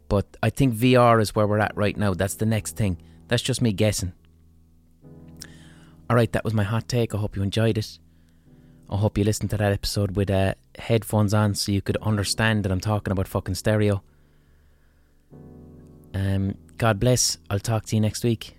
But I think VR is where we're at right now. That's the next thing. That's just me guessing. Alright, that was my hot take. I hope you enjoyed it. I hope you listened to that episode with uh, headphones on so you could understand that I'm talking about fucking stereo. Um, God bless. I'll talk to you next week.